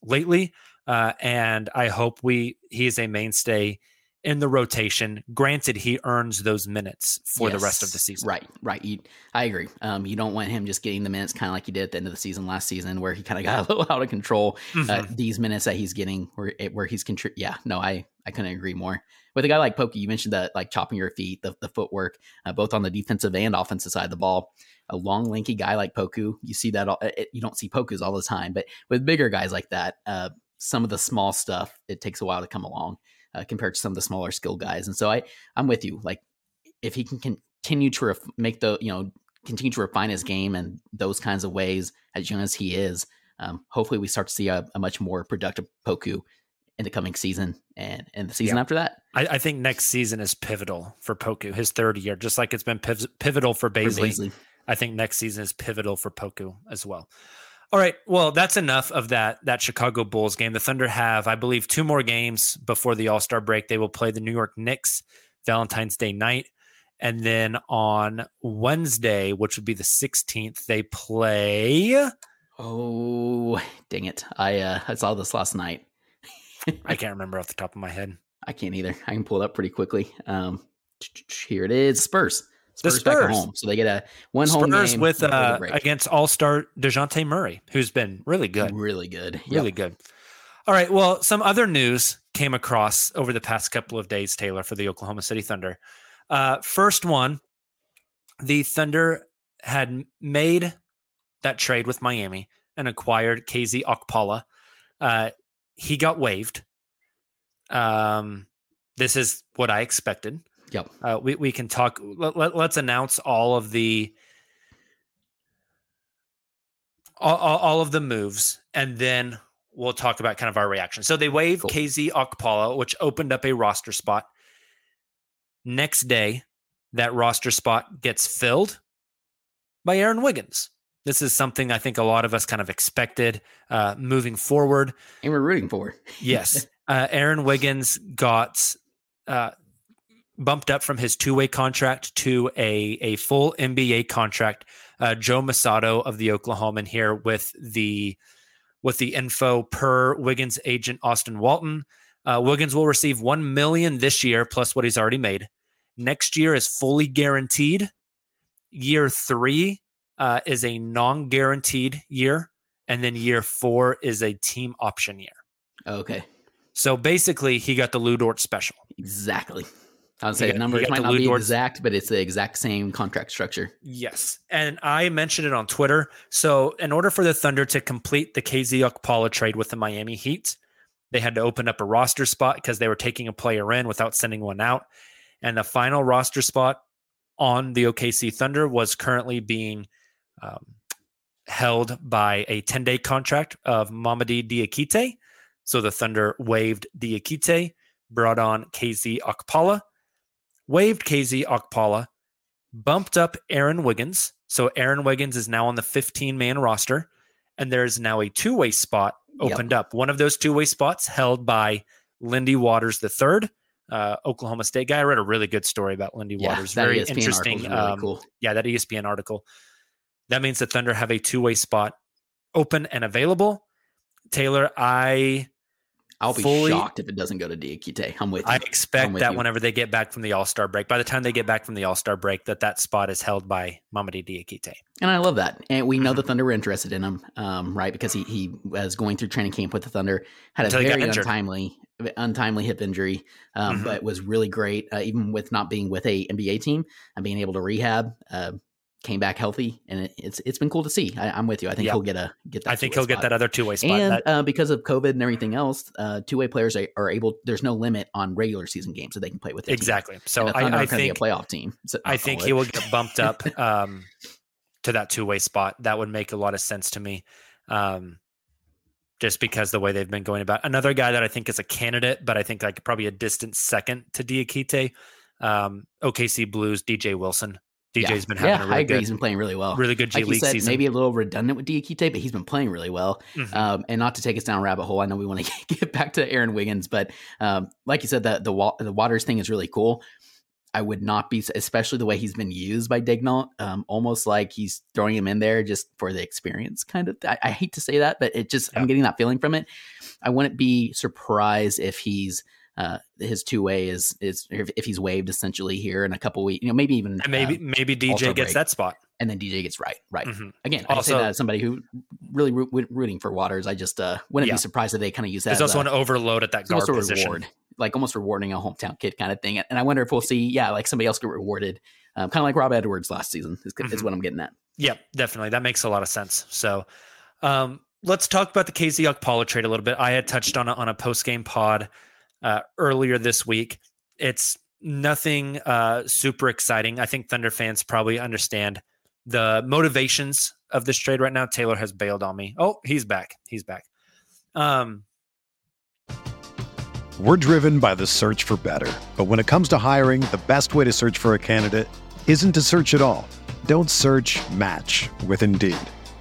lately, uh, and I hope we he is a mainstay in the rotation. Granted, he earns those minutes for the rest of the season. Right, right. You, I agree. Um, you don't want him just getting the minutes kind of like he did at the end of the season last season, where he kind of got a little out of control. Uh, Mhm. these minutes that he's getting, where where he's contri- Yeah, no, I I couldn't agree more. With a guy like Pokey, you mentioned that like chopping your feet, the, the footwork, uh, both on the defensive and offensive side of the ball. A long, lanky guy like Poku, you see that. All, it, you don't see Pokus all the time, but with bigger guys like that, uh, some of the small stuff it takes a while to come along uh, compared to some of the smaller skill guys. And so I I'm with you. Like if he can continue to ref- make the you know continue to refine his game and those kinds of ways as young as he is, um, hopefully we start to see a, a much more productive Poku in the coming season and and the season Yeah. after that. I, I think next season is pivotal for Poku, his third year, just like it's been piv- pivotal for for Bazley. Bazley. I think next season is pivotal for Poku as well. All right, well, that's enough of that that Chicago Bulls game. The Thunder have, I believe, two more games before the All Star break. They will play the New York Knicks Valentine's Day night, and then on Wednesday, which would be the 16th, they play. Oh dang it! I uh, I saw this last night. I can't remember off the top of my head. I can't either. I can pull it up pretty quickly. Um, here it is. Spurs. Spurs, the Spurs. home, so they get a one home game with uh, against All Star Dejounte Murray, who's been really good, really good, really Yep. good. All right. Well, some other news came across over the past couple of days, Tayler, for the Oklahoma City Thunder. Uh, first one, the Thunder had made that trade with Miami and acquired KZ Okpala. Uh, he got waived. Um, this is what I expected. Yep. Uh, we we can talk. Let, let, us announce all of the all, all, all of the moves, and then we'll talk about kind of our reaction. So they waived Cool. KZ Okpala, which opened up a roster spot. Next day, that roster spot gets filled by Aaron Wiggins. This is something I think a lot of us kind of expected uh, moving forward. and we're rooting for. Yes. uh, Aaron Wiggins got uh, bumped up from his two way contract to a, a full NBA contract. Uh, Joe Mussatto of the Oklahoman here with the with the info per Wiggins agent Austin Walton. Uh, Wiggins will receive one million this year plus what he's already made. Next year is fully guaranteed. Year three uh, is a non-guaranteed year, and then year four is a team option year. Okay, So basically, he got the Lu Dort special. exactly. I would You say got- the numbers might not be exact, but it's the exact same contract structure. Yes. And I mentioned it on Twitter. So, in order for the Thunder to complete the KZ Okpala trade with the Miami Heat, they had to open up a roster spot because they were taking a player in without sending one out. And the final roster spot on the OKC Thunder was currently being um, held by a 10 day contract of Mamadi Diakite. So the Thunder waived Diakite, brought on KZ Okpala, waived KZ Okpala, bumped up Aaron Wiggins. So Aaron Wiggins is now on the 15 man roster, and there's now a two way spot Yep. opened up. One of those two way spots held by Lindy Waters III, uh, Oklahoma State guy. I read a really good story about Lindy Waters. E Very ESPN interesting. really um, cool. Yeah, that ESPN article. That means the Thunder have a two way spot open and available. Tayler, I I'll be fully- shocked if it doesn't go to Diakite. I'm with you. I expect with that you. whenever they get back from the All Star break, by the time they get back from the All Star break, that that spot is held by Mamadi Diakite. And I love that. And we Mm-hmm. know the Thunder were interested in him, um, right? Because he, he was going through training camp with the Thunder, had a Until got very untimely untimely hip injury, um, Mhm. but was really great, uh, even with not being with a NBA team and being able to rehab. Uh, came back healthy, and it, it's it's been cool to see. I, I'm with you. I think Yeah. he'll get a get that. I think he'll get that other two way spot. And That- uh, because of COVID and everything else, uh, two way players are, are able. There's no limit on regular season games that they can play with. their team. exactly. So And the Thunder I, I think be a playoff team. So I think he will get bumped up um, to that two way spot. That would make a lot of sense to me. Um, just because the way they've been going about another guy that I think is a candidate, but I think like probably a distant second to Diakite, um, OKC Blues, DJ Wilson. DJ's been having yeah, a I really agree. good, He's been playing really well. really good G like you League said, season. maybe a little redundant with Diakite, but he's been playing really well. Mhm. Um, and not to take us down a rabbit hole, I know we want to get back to Aaron Wiggins, but um, like you said, the the, wa- the Waters thing is really cool. I would not be, especially the way he's been used by Daigneault, um, almost like he's throwing him in there just for the experience. Kind of, I, I hate to say that, but it just Yeah. I'm getting that feeling from it. I wouldn't be surprised if he's uh, his two way is is if, if he's waived essentially here in a couple weeks, you know, maybe even and maybe um, maybe DJ gets break. that spot. and then DJ gets right, right. Mhm. Again, I Also- say that as somebody who really root, rooting for Waters. I just uh, wouldn't Yeah. be surprised if they kind of use that. There's also a, an overload at that guard position. reward, like almost rewarding a hometown kid kind of thing. And I wonder if we'll see, yeah, like somebody else get rewarded, um, kind of like Rob Edwards last season. Is, is Mhm. what I'm getting at. Yeah, definitely. That makes a lot of sense. So um, let's talk about the KZ Okpala trade a little bit. I had touched on it on a post game pod uh, earlier this week. It's nothing uh, super exciting. I think Thunder fans probably understand the motivations of this trade right now. Tayler has bailed on me. Oh, he's back. He's back. Um, We're driven by the search for better. But when it comes to hiring, the best way to search for a candidate isn't to search at all. Don't search match with Indeed.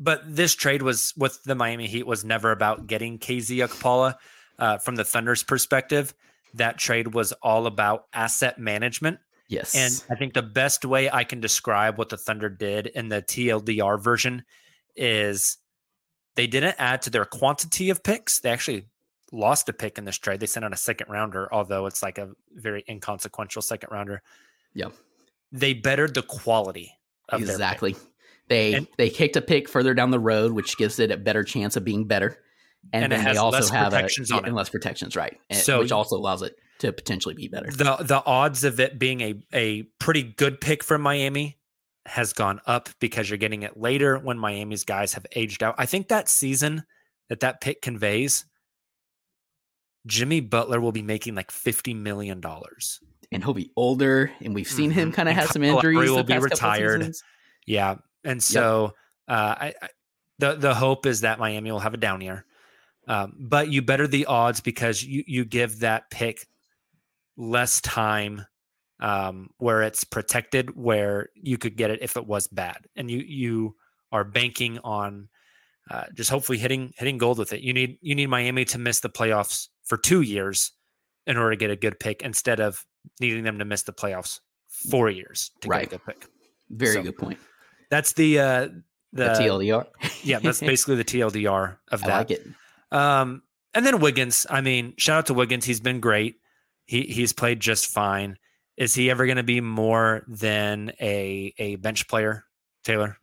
But this trade was with the Miami Heat was never about getting KZ Okpala. Uh, from the Thunder's perspective, that trade was all about asset management. Yes. And I think the best way I can describe what the Thunder did in the TLDR version is they didn't add to their quantity of picks. They actually lost a pick in this trade. They sent out a second rounder, although it's like a very inconsequential second rounder. Yep. They bettered the quality of exactly. They And- they kicked a pick further down the road, which gives it a better chance of being better. And, And then they also have protections a, on it. less protections, right? So which also allows it to potentially be better. the the odds of it being a a pretty good pick from Miami has gone up because you're getting it later when Miami's guys have aged out. I think that season that that pick conveys, Jimmy Butler will be making like fifty million dollars. and he'll be older, and we've seen him Mhm. kind of have some injuries. will be retired. Yeah, and so uh, I, I the the hope is that Miami will have a down year, um, but you better the odds because you you give that pick less time um, where it's protected, where you could get it if it was bad, and you you are banking on uh, just hopefully hitting hitting gold with it. You need you need Miami to miss the playoffs for two years in order to get a good pick instead of needing them to miss the playoffs four years to Right. get a good pick. Very So, good point. That's the uh the, The, TLDR. yeah, that's basically the TLDR of that. I like it. Um and then Wiggins, I mean, shout out to Wiggins, he's been great. He he's played just fine. Is he ever going to be more than a a bench player, Tayler?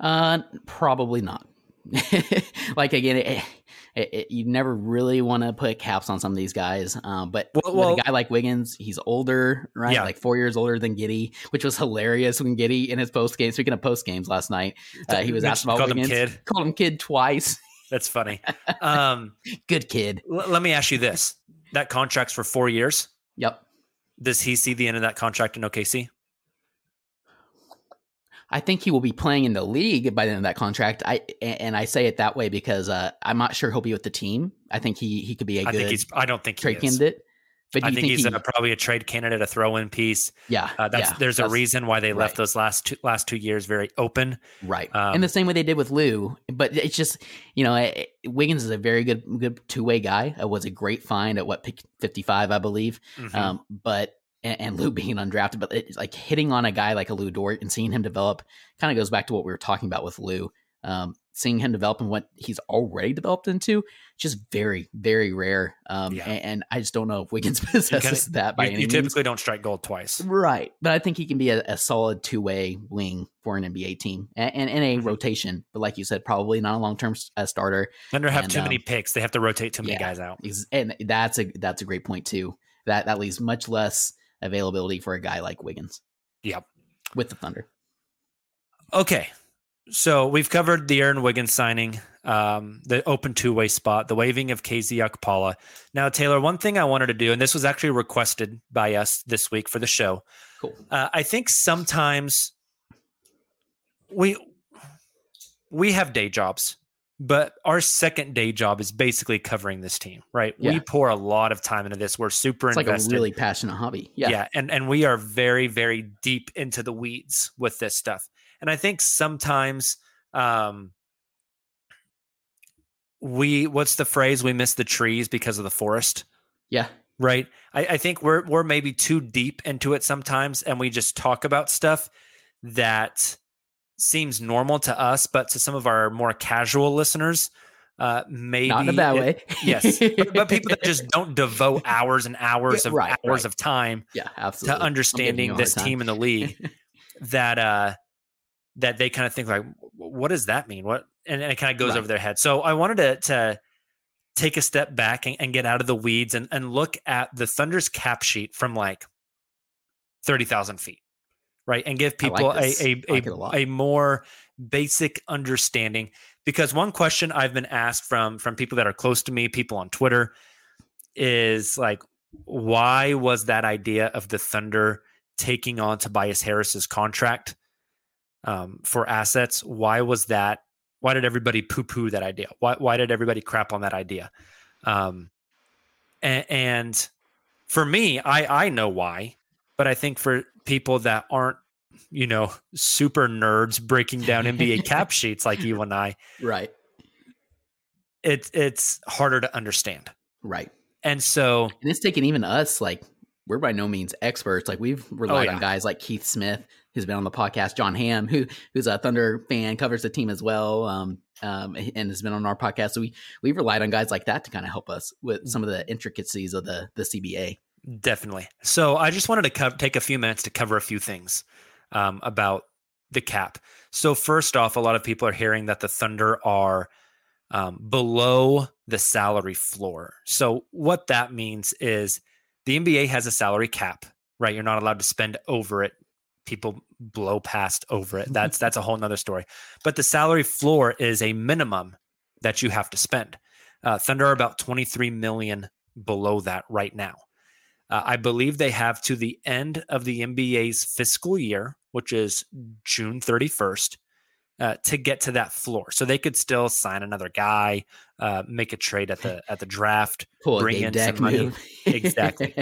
Uh, probably not. like again, it, it, it, you never really want to put caps on some of these guys. Um, but Well- with a guy like Wiggins, he's older, right? Yeah. Like four years older than Giddey, which was hilarious when Giddey in his post game. Speaking of post games last night, uh, he was asked about called him Wiggins. kid. Called him kid twice. That's funny. Um Good kid. l- let me ask you this. That contract's for 4 years. Yep. Does he see the end of that contract in OKC? I think he will be playing in the league by the end of that contract. I and I say it that way because uh, I'm not sure he'll be with the team. I think he he could be a I good think he's I don't think trade candidate. But I you think, he's he, a, probably a trade candidate, a throw-in piece. yeah. Uh, that's yeah, there's a reason why they left right. those last two last two years very open. Right. Um, in the same way they did with Lu, but it's just, you know, eh, Wiggins is a very good good two-way guy. It was a great find at what pick 55, I believe. Mhm. Um, but and, and Lu being undrafted, but it's like hitting on a guy like a Lu Dort and seeing him develop kind of goes back to what we were talking about with Lu. Um, seeing him develop and what he's already developed into, just very, very rare. Um, Yeah. and, and I just don't know if Wiggins possesses kinda- that by you, any you means. typically don't strike gold twice. Right. But I think he can be a, a solid two way wing for an NBA team and, and in a Mhm. rotation. But like you said, probably not a long term uh, starter. Thunder have And, too many um, picks. They have to rotate too many yeah. guys out. And that's a that's a great point too. That that leaves much less availability for a guy like Wiggins Yep. with the Thunder. Okay. So we've covered the Aaron Wiggins signing. um, the open two way spot, the waiving of KZ Okpala. Now, Tayler, one thing I wanted to do, and this was actually requested by us this week for the show. Cool. Uh, I think sometimes we we have day jobs, but our second day job is basically covering this team, right? Yeah. We pour a lot of time into this. We're super It's like a invested. really passionate hobby. Yeah. yeah and and we are very very deep into the weeds with this stuff and i think sometimes um we what's the phrase we miss the trees because of the forest Yeah. right I, I think we're we're maybe too deep into it sometimes and we just talk about stuff that seems normal to us but to some of our more casual listeners uh maybe Not in a bad it- way. yes but, but people that just don't devote hours and hours Yeah, of right, hours right. of time yeah, to absolutely. You understanding this team in the league that uh that they kind of think like what does that mean what and, and it kind of goes Right. over their head so i wanted to to take a step back and, and get out of the weeds and, and look at the thunder's cap sheet from like 30000 feet right and give like people this. a a, like a, a more basic understanding because one question i've been asked from from people that are close to me people on twitter is like why was that idea of the thunder taking on tobias harris's contract um, for assets? Why was that why did everybody poo-poo that idea? Why, why did everybody crap on that idea? Um, and, and for me i i know why but i think for people that aren't you know super nerds breaking down nba cap sheets like you and i right. it's it's harder to understand Right. and so And it's taken even us, like, we're by no means experts. Like, we've relied yeah. on guys like Keith Smith, who's been on the podcast, John Hamm, who who's a Thunder fan, covers the team as well, um, um, and has been on our podcast. So we we've relied on guys like that to kind of help us with some of the intricacies of the the CBA. Definitely. So I just wanted to co- take a few minutes to cover a few things um, about the cap. So first off, a lot of people are hearing that the Thunder are um, below the salary floor. So what that means is the NBA has a salary cap, right? You're not allowed to spend over it. People blow past over it. That's that's a whole nother story. But the salary floor is a minimum that you have to spend. Uh, Thunder are about 23 million below that right now. Uh, I believe they have to the end of the NBA's fiscal year, which is June 31st, uh, to get to that floor. So they could still sign another guy, uh, make a trade at the at the draft, Pull bring in some money. move. Exactly.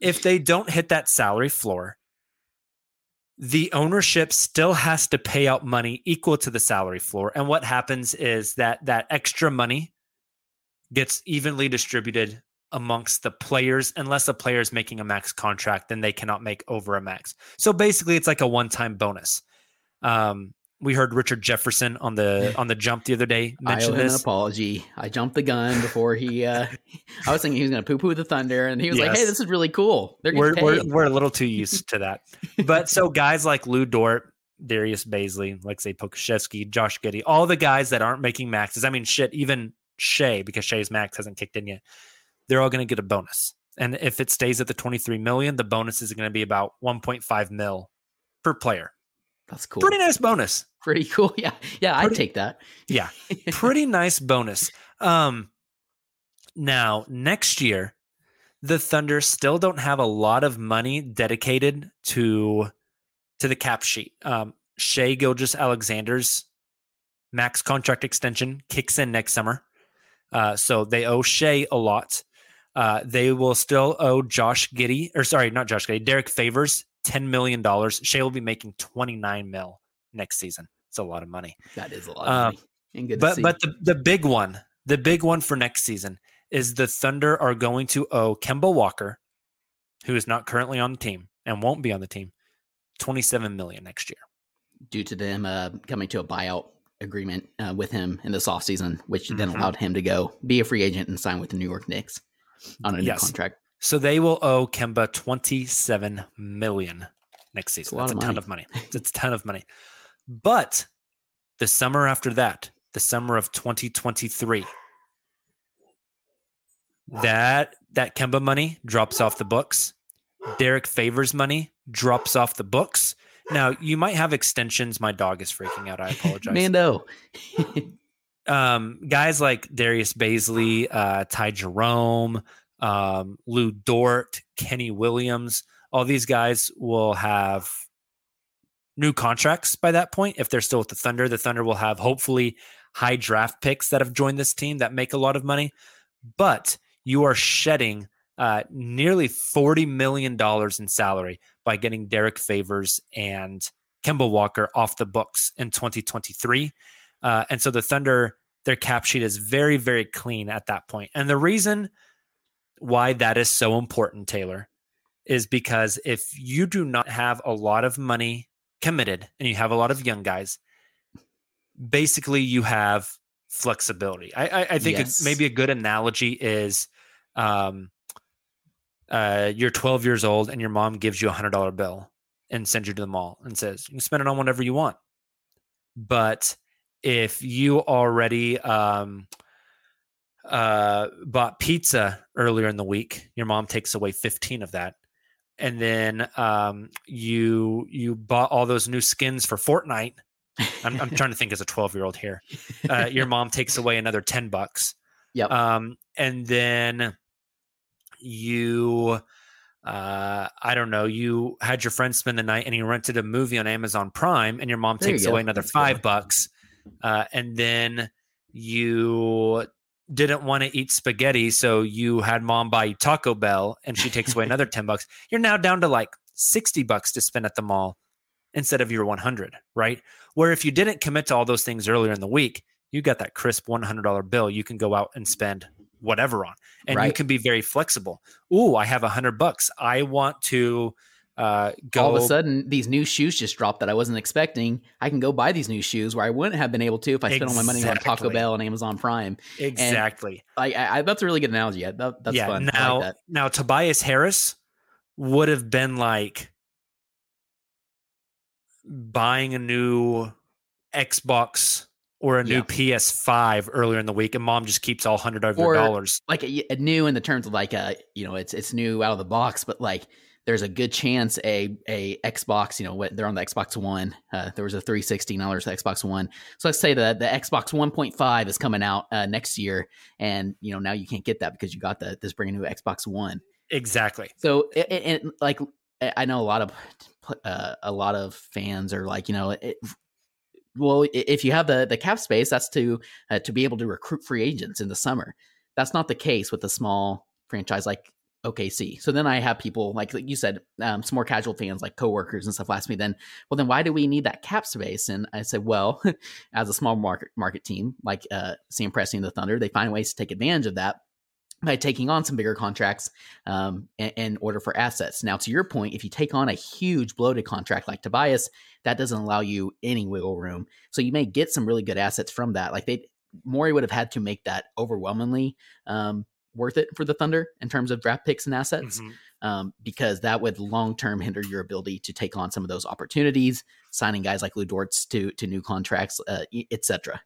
If they don't hit that salary floor, the ownership still has to pay out money equal to the salary floor. And what happens is that that extra money gets evenly distributed amongst the players unless a player is making a max contract then they cannot make over a max so basically it's like a one-time bonus um, we heard richard jefferson on the on the jump the other day I owe mention him an apology. I jumped the gun before he. uh I was thinking he was going to poo poo the Thunder, and he was like, "Hey, this is really cool. They're we're, we're, we're a little too used to that but so guys like lu dort darius Bazley, Aleksej Pokusevski, Josh Giddey, all the guys that aren't making maxes. I mean, shit, even Shai, because Shai's max hasn't kicked in yet, they're all going to get a bonus. And if it stays at the 23 million, the bonus is going to be about 1.5 mil per player. That's cool. Pretty nice bonus. Pretty cool. Yeah, yeah. I'd take that. Yeah. Pretty nice bonus. Um, now, next year, the Thunder still don't have a lot of money dedicated to to the cap sheet. Um, Shai Gilgeous-Alexander's max contract extension kicks in next summer. Uh, so they owe Shai a lot. Uh, they will still owe Josh Giddey, or sorry, not Josh Giddey, Derrick Favors, $10 million. Shai will be making 29 mil next season. It's a lot of money. That is a lot. Um, Of money. Good to But but the, the big one, the big one for next season is the Thunder are going to owe Kemba Walker, who is not currently on the team and won't be on the team, 27 million next year. due to them uh, coming to a buyout agreement uh, with him in this offseason, which then Mhm. allowed him to go be a free agent and sign with the New York Knicks on a new Yes. contract. So they will owe Kemba 27 million next a season. That's a of ton of money. It's a ton of money. But the summer after that, the summer of 2023, that that Kemba money drops off the books. Derrick Favors money drops off the books. Now you might have extensions. My dog is freaking out. I apologize. Mando. um, guys like Darius Bazley, uh, Ty Jerome, um, Lu Dort, Kenny Williams, all these guys will have new contracts by that point. If they're still with the Thunder, the Thunder will have hopefully high draft picks that have joined this team that make a lot of money. But you are shedding uh, nearly $40 million in salary by getting Derrick Favors and Kemba Walker off the books in 2023. Uh, and so the Thunder, their cap sheet is very, very clean at that point. And the reason why that is so important, Tayler, is because if you do not have a lot of money committed and you have a lot of young guys, basically you have flexibility. I, I, I think yes. maybe a good analogy is um, uh, you're 12 years old and your mom gives you a hundred dollar bill and sends you to the mall and says you can spend it on whatever you want. But if you already um, uh, bought pizza earlier in the week, your mom takes away 15 of that. And then um, you you bought all those new skins for Fortnite. I'm, I'm trying to think as a 12 year old here. Uh, your mom takes away another 10 bucks. Yep. Um, and then you uh, I don't know, you had your friend spend the night and you rented a movie on Amazon Prime and your mom there takes you away another That's five good. bucks. Uh, and then you didn't want to eat spaghetti. So you had mom buy Taco Bell and she takes away another 10 bucks. You're now down to like 60 bucks to spend at the mall instead of your 100, right? Where if you didn't commit to all those things earlier in the week, you got that crisp $100 bill you can go out and spend whatever on and right. you can be very flexible Ooh, i have a hundred bucks i want to uh, go all of a sudden these new shoes just dropped that i wasn't expecting. I can go buy these new shoes where i wouldn't have been able to if i spent all my money on taco bell and amazon prime. Exactly. and I, I, that's a really good analogy. That, that's yeah, fun. Now like now tobias harris would have been like buying a new xbox or a new yeah. PS5 earlier in the week, and mom just keeps all hundred of your dollars. Like a, a, new in the terms of like a you know it's it's new out of the box, but like there's a good chance a a Xbox you know what they're on the Xbox One. Uh, there was a 360 now there's the Xbox One. So let's say that the Xbox 1.5 is coming out uh, next year, and you know now you can't get that because you got the this brand new Xbox One. Exactly. So and like I know a lot of uh, a lot of fans are like you know it, well, if you have the the cap space, that's to uh, to be able to recruit free agents in the summer. That's not the case with a small franchise like OKC. So then I have people like, like you said, um, some more casual fans like coworkers and stuff ask me then, well, then why do we need that cap space? And I said, well, as a small market market team like uh, Sam Presti and the Thunder, they find ways to take advantage of that by taking on some bigger contracts um, in, in, order for assets. Now, to your point, if you take on a huge bloated contract like Tobias, that doesn't allow you any wiggle room. So you may get some really good assets from that. Like they, Morey would have had to make that overwhelmingly um, worth it for the Thunder in terms of draft picks and assets, mm-hmm. um, because that would long term hinder your ability to take on some of those opportunities, signing guys like Lu Dorts to to new contracts, uh, etc.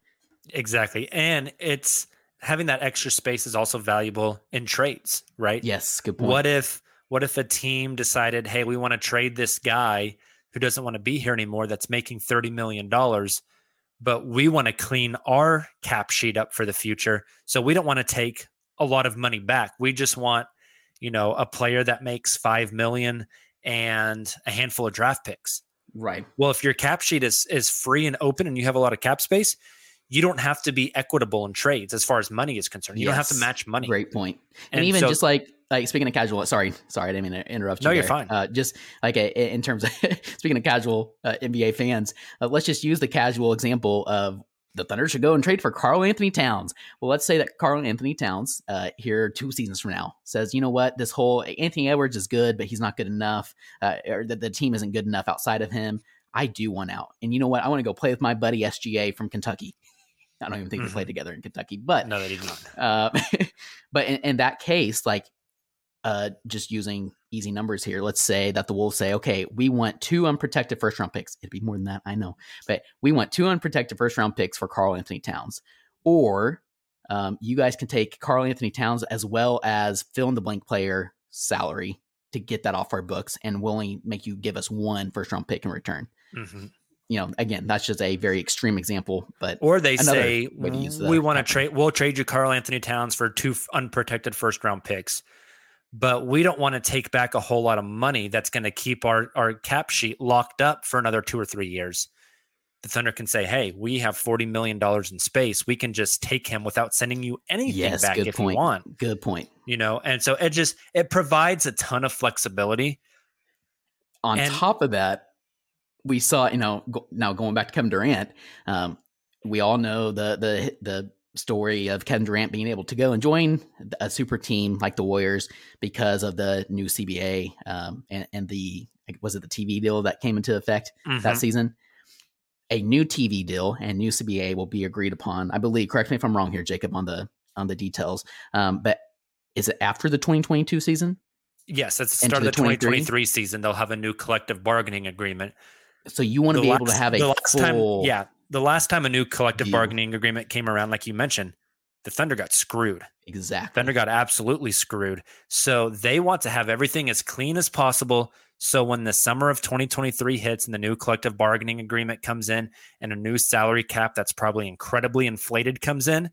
Exactly, and it's having that extra space is also valuable in trades, right? Yes, good point. What if what if a team decided, hey, we want to trade this guy who doesn't want to be here anymore that's making $30 million, but we want to clean our cap sheet up for the future. So we don't want to take a lot of money back. We just want, you know, a player that makes 5 million and a handful of draft picks. Right. Well, if your cap sheet is is free and open and you have a lot of cap space, you don't have to be equitable in trades as far as money is concerned. You yes. don't have to match money. Great point. And, and even so, just like like speaking of casual, sorry, sorry, I didn't mean to interrupt you. No, there. you're fine. Uh, just like a, in terms of speaking of casual uh, NBA fans, uh, let's just use the casual example of the Thunder should go and trade for Karl-Anthony Towns. Well, let's say that Karl-Anthony Towns uh, here two seasons from now says, you know what, this whole Anthony Edwards is good, but he's not good enough, uh, or that the team isn't good enough outside of him. I do want out, and you know what? I want to go play with my buddy SGA from Kentucky. I don't even think mm-hmm. they play together in Kentucky, but no, they did not. Uh, but in, in, that case, like uh, just using easy numbers here, let's say that the Wolves say, okay, we want two unprotected first round picks. It'd be more than that, I know, but we want two unprotected first round picks for Karl-Anthony Towns, or um, you guys can take Karl-Anthony Towns as well as fill in the blank player salary to get that off our books, and we'll only make you give us one first round pick in return. Mm-hmm you know, again, that's just a very extreme example, but Or they say way to use the we want to trade. We'll trade you Karl-Anthony Towns for two unprotected first round picks, but we don't want to take back a whole lot of money that's going to keep our our cap sheet locked up for another two or three years. The Thunder can say, "Hey, we have forty million dollars in space. We can just take him without sending you anything Yes, back good if point. you want." Good point. You know, and so it just it provides a ton of flexibility. On And- top of that, we saw, you know, go, now going back to Kevin Durant, um, we all know the the the story of Kevin Durant being able to go and join a super team like the Warriors because of the new CBA um, and, and the was it the TV deal that came into effect that Mhm. season. A new TV deal and new CBA will be agreed upon. I believe. Correct me if I'm wrong here, Jacob, on the on the details. Um, but is it after the 2022 season? Yes, at the start of the the 2023 season, they'll have a new collective bargaining agreement. So you want to be able to have a full time, yeah, the last time a new collective view. bargaining agreement came around, like you mentioned, the Thunder got screwed. exactly. Thunder got absolutely screwed. So they want to have everything as clean as possible. So when the summer of 2023 hits and the new collective bargaining agreement comes in and a new salary cap that's probably incredibly inflated comes in,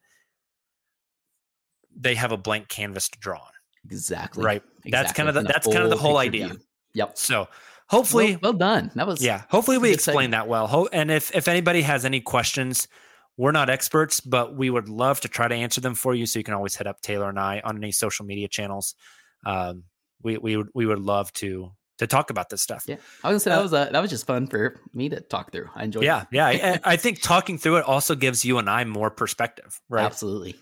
they have a blank canvas to draw on. Exactly. Right. That's kind of the- that's kind of the whole idea. view. Yep. So hopefully well, well done. That was yeah hopefully we explained segment. that well and if if anybody has any questions we're not experts but we would love to try to answer them for you so you can always hit up tayler and i on any social media channels um, we we would we would love to to talk about this stuff Yeah. I was gonna say Uh, that was uh, that was just fun for me to talk through. I enjoyed. yeah it. yeah I, I think talking through it also gives you and i more perspective right Absolutely.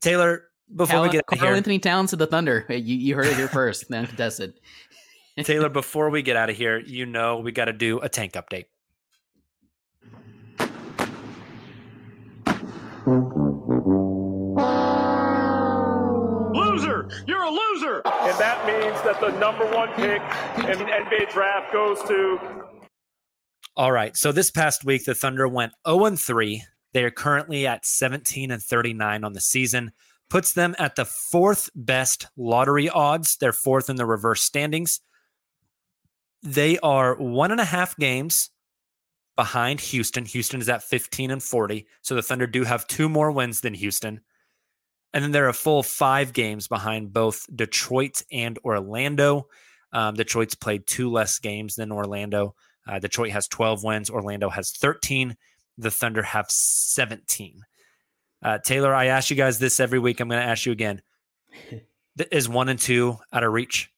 tayler before we get Carl here Anthony Towns to the Thunder. You you heard it here first. the uncontested. Taylor before we get out of here you know we got to do a tank update Loser! You're a loser! And that means that the number one pick in the NBA draft goes to All right. So this past week, the Thunder went 0 and 3. They are currently at 17 and 39 on the season, puts them at the fourth best lottery odds. They're fourth in the reverse standings. They are one and a half games behind Houston. Houston is at 15 and 40. So the Thunder do have two more wins than Houston. And then they're a full five games behind both Detroit and Orlando. Um, Detroit's played two less games than Orlando. Uh, Detroit has 12 wins. Orlando has 13. The Thunder have 17. Uh, Tayler, I ask you guys this every week. I'm going to ask you again. Is one and two out of reach?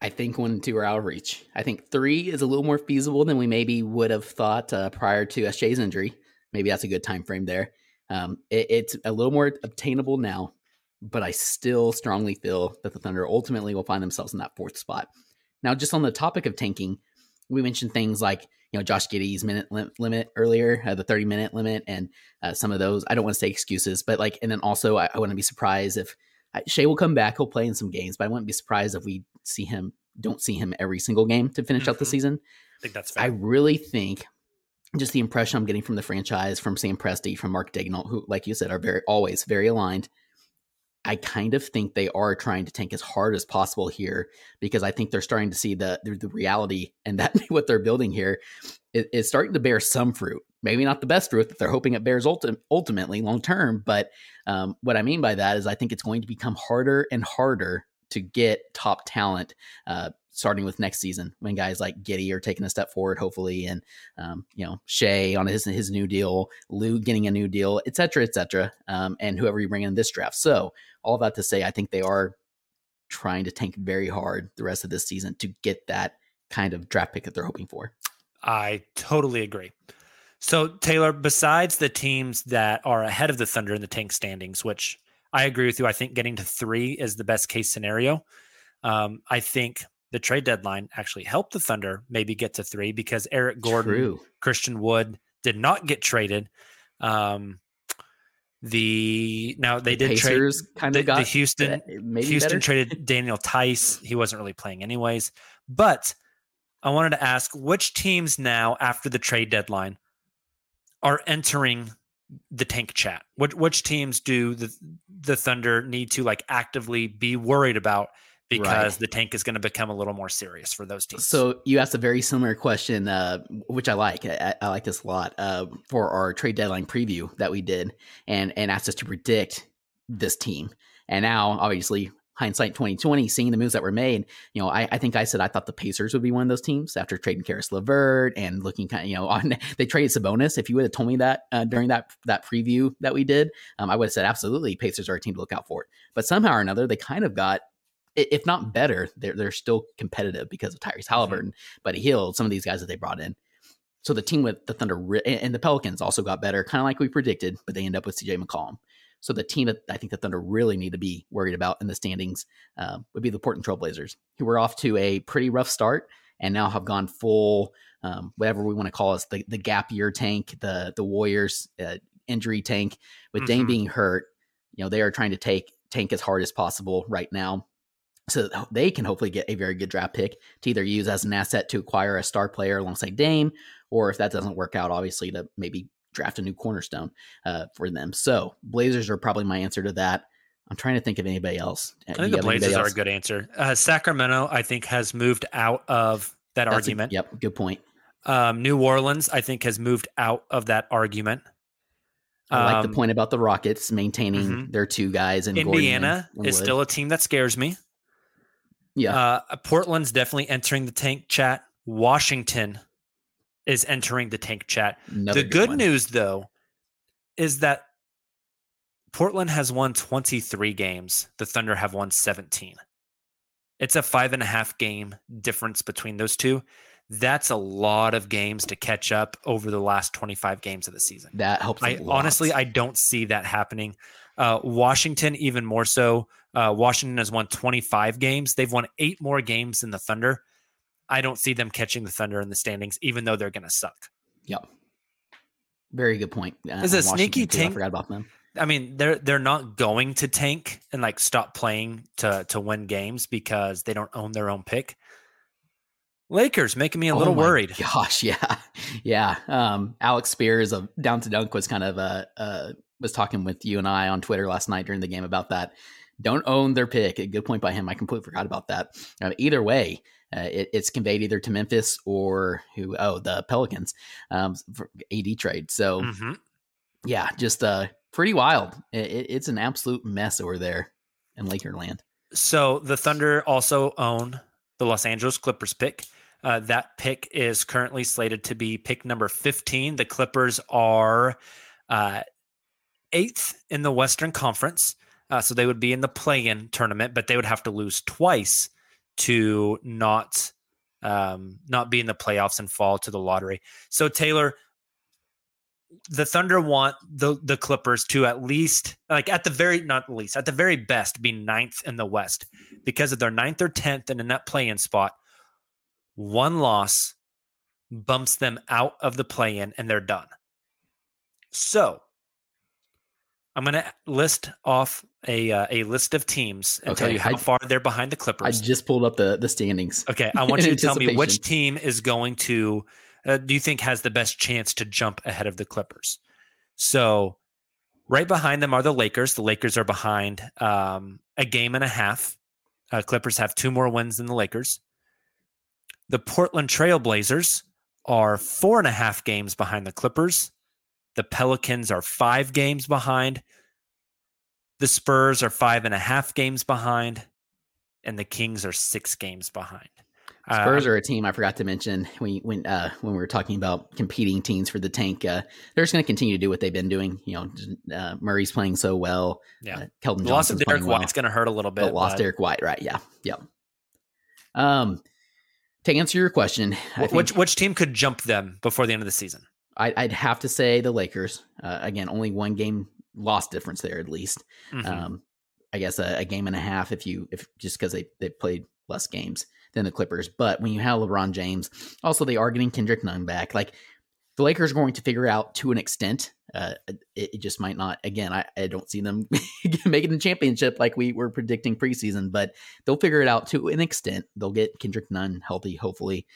I think one and two are out of reach. I think three is a little more feasible than we maybe would have thought uh, prior to SJ's injury. Maybe that's a good time frame there. Um, it, it's a little more obtainable now, but I still strongly feel that the Thunder ultimately will find themselves in that fourth spot. Now, just on the topic of tanking, we mentioned things like you know Josh Giddey's minute lim- limit earlier, uh, the thirty minute limit, and uh, some of those. I don't want to say excuses, but like, and then also I, I wouldn't be surprised if I- Shai will come back. He'll play in some games, but I wouldn't be surprised if we see him don't see him every single game to finish out the Mhm. season. I think that's Fair. I really think just the impression I'm getting from the franchise, from Sam Presti, from Mark Daigneault, who, like you said, are very always very aligned. I kind of think they are trying to tank as hard as possible here because I think they're starting to see the the, the reality and that what they're building here is, is starting to bear some fruit. Maybe not the best route that they're hoping it bears ulti- ultimately long term, but um, what I mean by that is I think it's going to become harder and harder to get top talent uh, starting with next season when guys like Giddey are taking a step forward, hopefully, and um, you know Shai on his his new deal, Lu getting a new deal, et cetera, et cetera, um, and whoever you bring in this draft. So all that to say, I think they are trying to tank very hard the rest of this season to get that kind of draft pick that they're hoping for. I totally agree. So, Tayler, besides the teams that are ahead of the Thunder in the tank standings, which I agree with you, I think getting to three is the best case scenario. Um, I think the trade deadline actually helped the Thunder maybe get to three because Eric Gordon, True. Christian Wood did not get traded. Um, the now they The did trade Pacers kind the, of got the Houston maybe Houston better. traded Daniel Theis. He wasn't really playing anyways. But I wanted to ask which teams now after the trade deadline are entering the tank chat? Which which teams do the the Thunder need to like actively be worried about because Right. the tank is going to become a little more serious for those teams. So you asked a very similar question, uh, which I like. I, I like this a lot uh, for our trade deadline preview that we did, and and asked us to predict this team. And now, obviously, hindsight twenty twenty, seeing the moves that were made, you know, I, I think I said I thought the Pacers would be one of those teams after trading Caris LeVert and looking kind of, you know, on they traded Sabonis. If you would have told me that uh, during that that preview that we did, um, I would have said absolutely Pacers are a team to look out for. But somehow or another, they kind of got if not better, they're they're still competitive because of Tyrese Halliburton, Buddy Hield, some of these guys that they brought in. So the team with the Thunder and and the Pelicans also got better, kind of like we predicted, but they end up with CJ McCollum. So the team that I think the Thunder really need to be worried about in the standings uh, would be the Portland Trailblazers, who were off to a pretty rough start and now have gone full, um, whatever we want to call it, the, the gap year tank, the the Warriors uh, injury tank. With Dame Mhm. being hurt, you know they are trying to take tank as hard as possible right now so they can hopefully get a very good draft pick to either use as an asset to acquire a star player alongside Dame, or if that doesn't work out, obviously to maybe draft a new cornerstone uh, for them. So Blazers are probably my answer to that. I'm trying to think of anybody else. I think the Blazers are a good answer. Uh, Sacramento, I think, has moved out of that That's a- argument. yep, good point. Um, New Orleans, I think, has moved out of that argument. I like the Um, point about the Rockets maintaining mhm. their two guys and Indiana is still a team that scares me. yeah. Uh, Portland's definitely entering the tank chat. Washington is entering the tank chat. another the good one. news, though, is that Portland has won 23 games. The Thunder have won 17. It's a five and a half game difference between those two. That's a lot of games to catch up over the last 25 games of the season. that helps. I I honestly, I don't see that happening. Uh, Washington, even more so. Uh, Washington has won 25 games. They've won eight more games than the Thunder. I don't see them catching the Thunder in the standings, even though they're going to suck. Yep. Very good point. Uh, Is a on sneaky Washington, too. I tank- forgot about them. I mean, they're they're not going to tank and like stop playing to to win games because they don't own their own pick. Lakers making me a little Oh my worried. Gosh, yeah, yeah. Um, Alex Spears of Down to Dunk was kind of uh, uh was talking with you and I on Twitter last night during the game about that. Don't own their pick. A good point by him. I completely forgot about that. Uh, either way, uh, it, it's conveyed either to Memphis or who? Oh, the Pelicans. Um, for AD trade. So Mhm. yeah, just uh, pretty wild. It, it- it's an absolute mess over there in Lakerland. So the Thunder also own the Los Angeles Clippers pick. Uh, that pick is currently slated to be pick number 15. The Clippers are uh, eighth in the Western Conference. Uh, so they would be in the play in tournament, but they would have to lose twice to not um, not be in the playoffs and fall to the lottery. So Tayler, the Thunder want the the Clippers to at least like at the very not least at the very best be ninth in the West because of they're ninth or tenth and in that play-in spot, one loss bumps them out of the play-in and they're done. So I'm going to list off a uh, a list of teams and tell you how I- far they're behind the Clippers. I just pulled up the the standings. Okay, I want you to tell me which team is going to uh, do you think has the best chance to jump ahead of the Clippers? So, right behind them are the Lakers. The Lakers are behind um, a game and a half. Uh, Clippers have two more wins than the Lakers. The Portland Trailblazers are four and a half games behind the Clippers. The Pelicans are five games behind. The Spurs are five and a half games behind. And the Kings are six games behind. Uh, Spurs are a team I forgot to mention when when uh, when we were talking about competing teams for the tank. Uh, they're just going to continue to do what they've been doing. You know, uh, Murray's playing so well. Yeah. uh, Keldon The loss of Derek well. White's going to hurt a little bit. but lost but Derrick White, right? Yeah, yep. Um, to answer your question, which which team could jump them before the end of the season? I, I'd have to say the Lakers. Uh, again, only one game loss difference there at least. Mhm. Um, I guess a, a game and a half if you if just because they they played less games than the Clippers. But when you have LeBron James, also they are getting Kendrick Nunn back. Like the Lakers are going to figure out to an extent. Uh, it, it just might not. Again, I, I don't see them making the championship like we were predicting preseason, but they'll figure it out to an extent. They'll get Kendrick Nunn healthy, hopefully.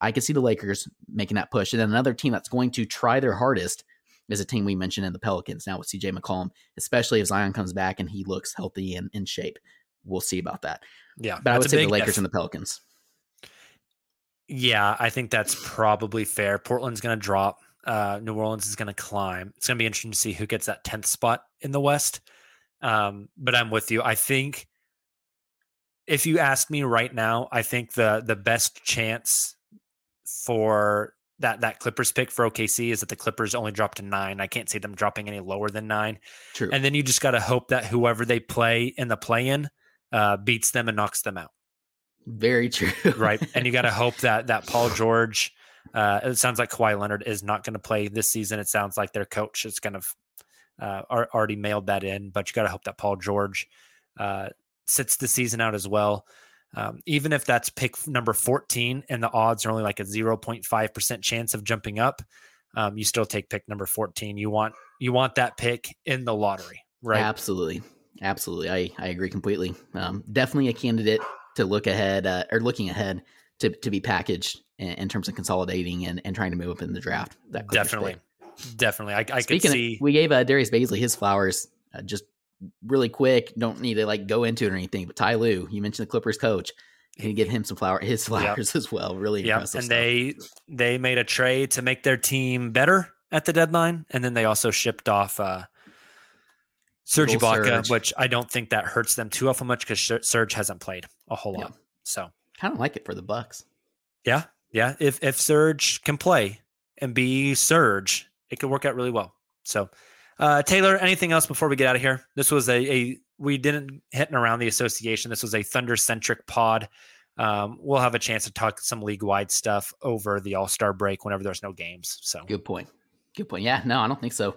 I can see the Lakers making that push. And then another team that's going to try their hardest is a team we mentioned in the Pelicans now with CJ McCollum, especially if Zion comes back and he looks healthy and in shape. we'll see about that. Yeah, But I would say the Lakers and the Pelicans. Yeah, I think that's probably fair. Portland's going to drop. Uh, New Orleans is going to climb. It's going to be interesting to see who gets that tenth spot in the West. Um, but I'm with you. I think if you ask me right now, I think the the best chance for that that Clippers pick for OKC is that the Clippers only dropped to nine. I can't see them dropping any lower than nine. True. And then you just got to hope that whoever they play in the play in uh, beats them and knocks them out. Very true. right? and you got to hope that that Paul George. Uh, it sounds like Kawhi Leonard is not going to play this season. It sounds like their coach is kind of uh, already mailed that in, but you got to hope that Paul George uh, sits the season out as well. Um, even if that's pick number 14 and the odds are only like a 0.5% chance of jumping up, um, you still take pick number 14. You want you want that pick in the lottery, right? Absolutely. Absolutely. I, I agree completely. Um, definitely a candidate to look ahead uh, or looking ahead to, to be packaged in, in terms of consolidating and, and trying to move up in the draft. That Definitely, definitely. I, I could see. of, we gave uh, Darius Bazley his flowers uh, just really quick. Don't need to like go into it or anything. But Ty Lue, you mentioned the Clippers coach. Can you give him some flower his flowers as well? Really Yeah, impressive. and stuff. they they made a trade to make their team better at the deadline, and then they also shipped off uh, Serge Ibaka, which I don't think that hurts them too awful much because Serge hasn't played a whole lot. So kind of like it for the Bucks. yeah, yeah, if if Serge can play and be Serge, it could work out really well. So uh, Tayler, anything else before we get out of here? This was a, a we didn't hitting around the association. This was a Thunder centric pod. Um, we'll have a chance to talk some league wide stuff over the All Star break whenever there's no games. So Good point. Good point. Yeah, no, I don't think so.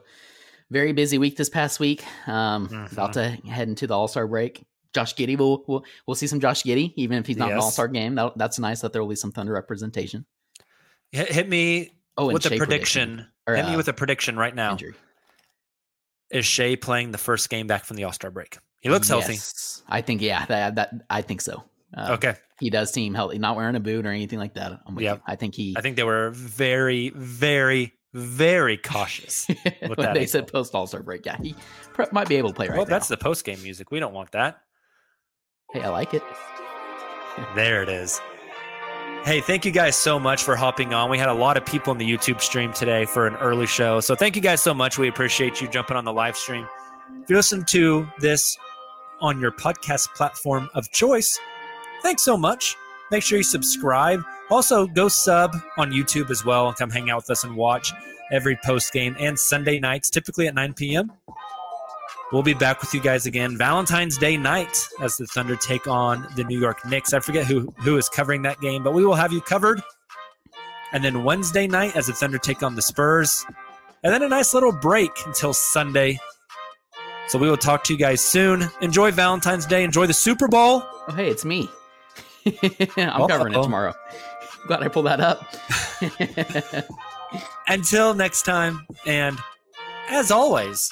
Very busy week this past week. Um, About to head into the All Star break. Josh Giddey, we'll, we'll we'll see some Josh Giddey, even if he's not Yes. All Star game. That, that's nice that there will be some Thunder representation. hit, hit me Oh, with a Shai prediction. Or, hit me uh, with a prediction right now. Injury. Is Shai playing the first game back from the All Star break? He looks healthy. I think yeah, that, that I think so. Um, Okay. he does seem healthy, not wearing a boot or anything like that. I'm with Yep. I think he. I think they were very, very, very cautious. with that they said post All Star break, yeah, he might be able to play right well, now. that's the post game music. We don't want that. hey, I like it. There it is. Hey, thank you guys so much for hopping on. We had a lot of people in the YouTube stream today for an early show. So thank you guys so much. We appreciate you jumping on the live stream. If you listen to this on your podcast platform of choice, thanks so much. Make sure you subscribe. Also, go sub on YouTube as well and come hang out with us and watch every post game and Sunday nights, typically at 9 p.m. We'll be back with you guys again Valentine's Day night as the Thunder take on the New York Knicks. I forget who who is covering that game, but we will have you covered. And then Wednesday night as the Thunder take on the Spurs. And then a nice little break until Sunday. So we will talk to you guys soon. Enjoy Valentine's Day. Enjoy the Super Bowl. Oh, hey, it's me. I'm covering it Uh-oh. tomorrow. Glad I pulled that up. Until next time. And as always,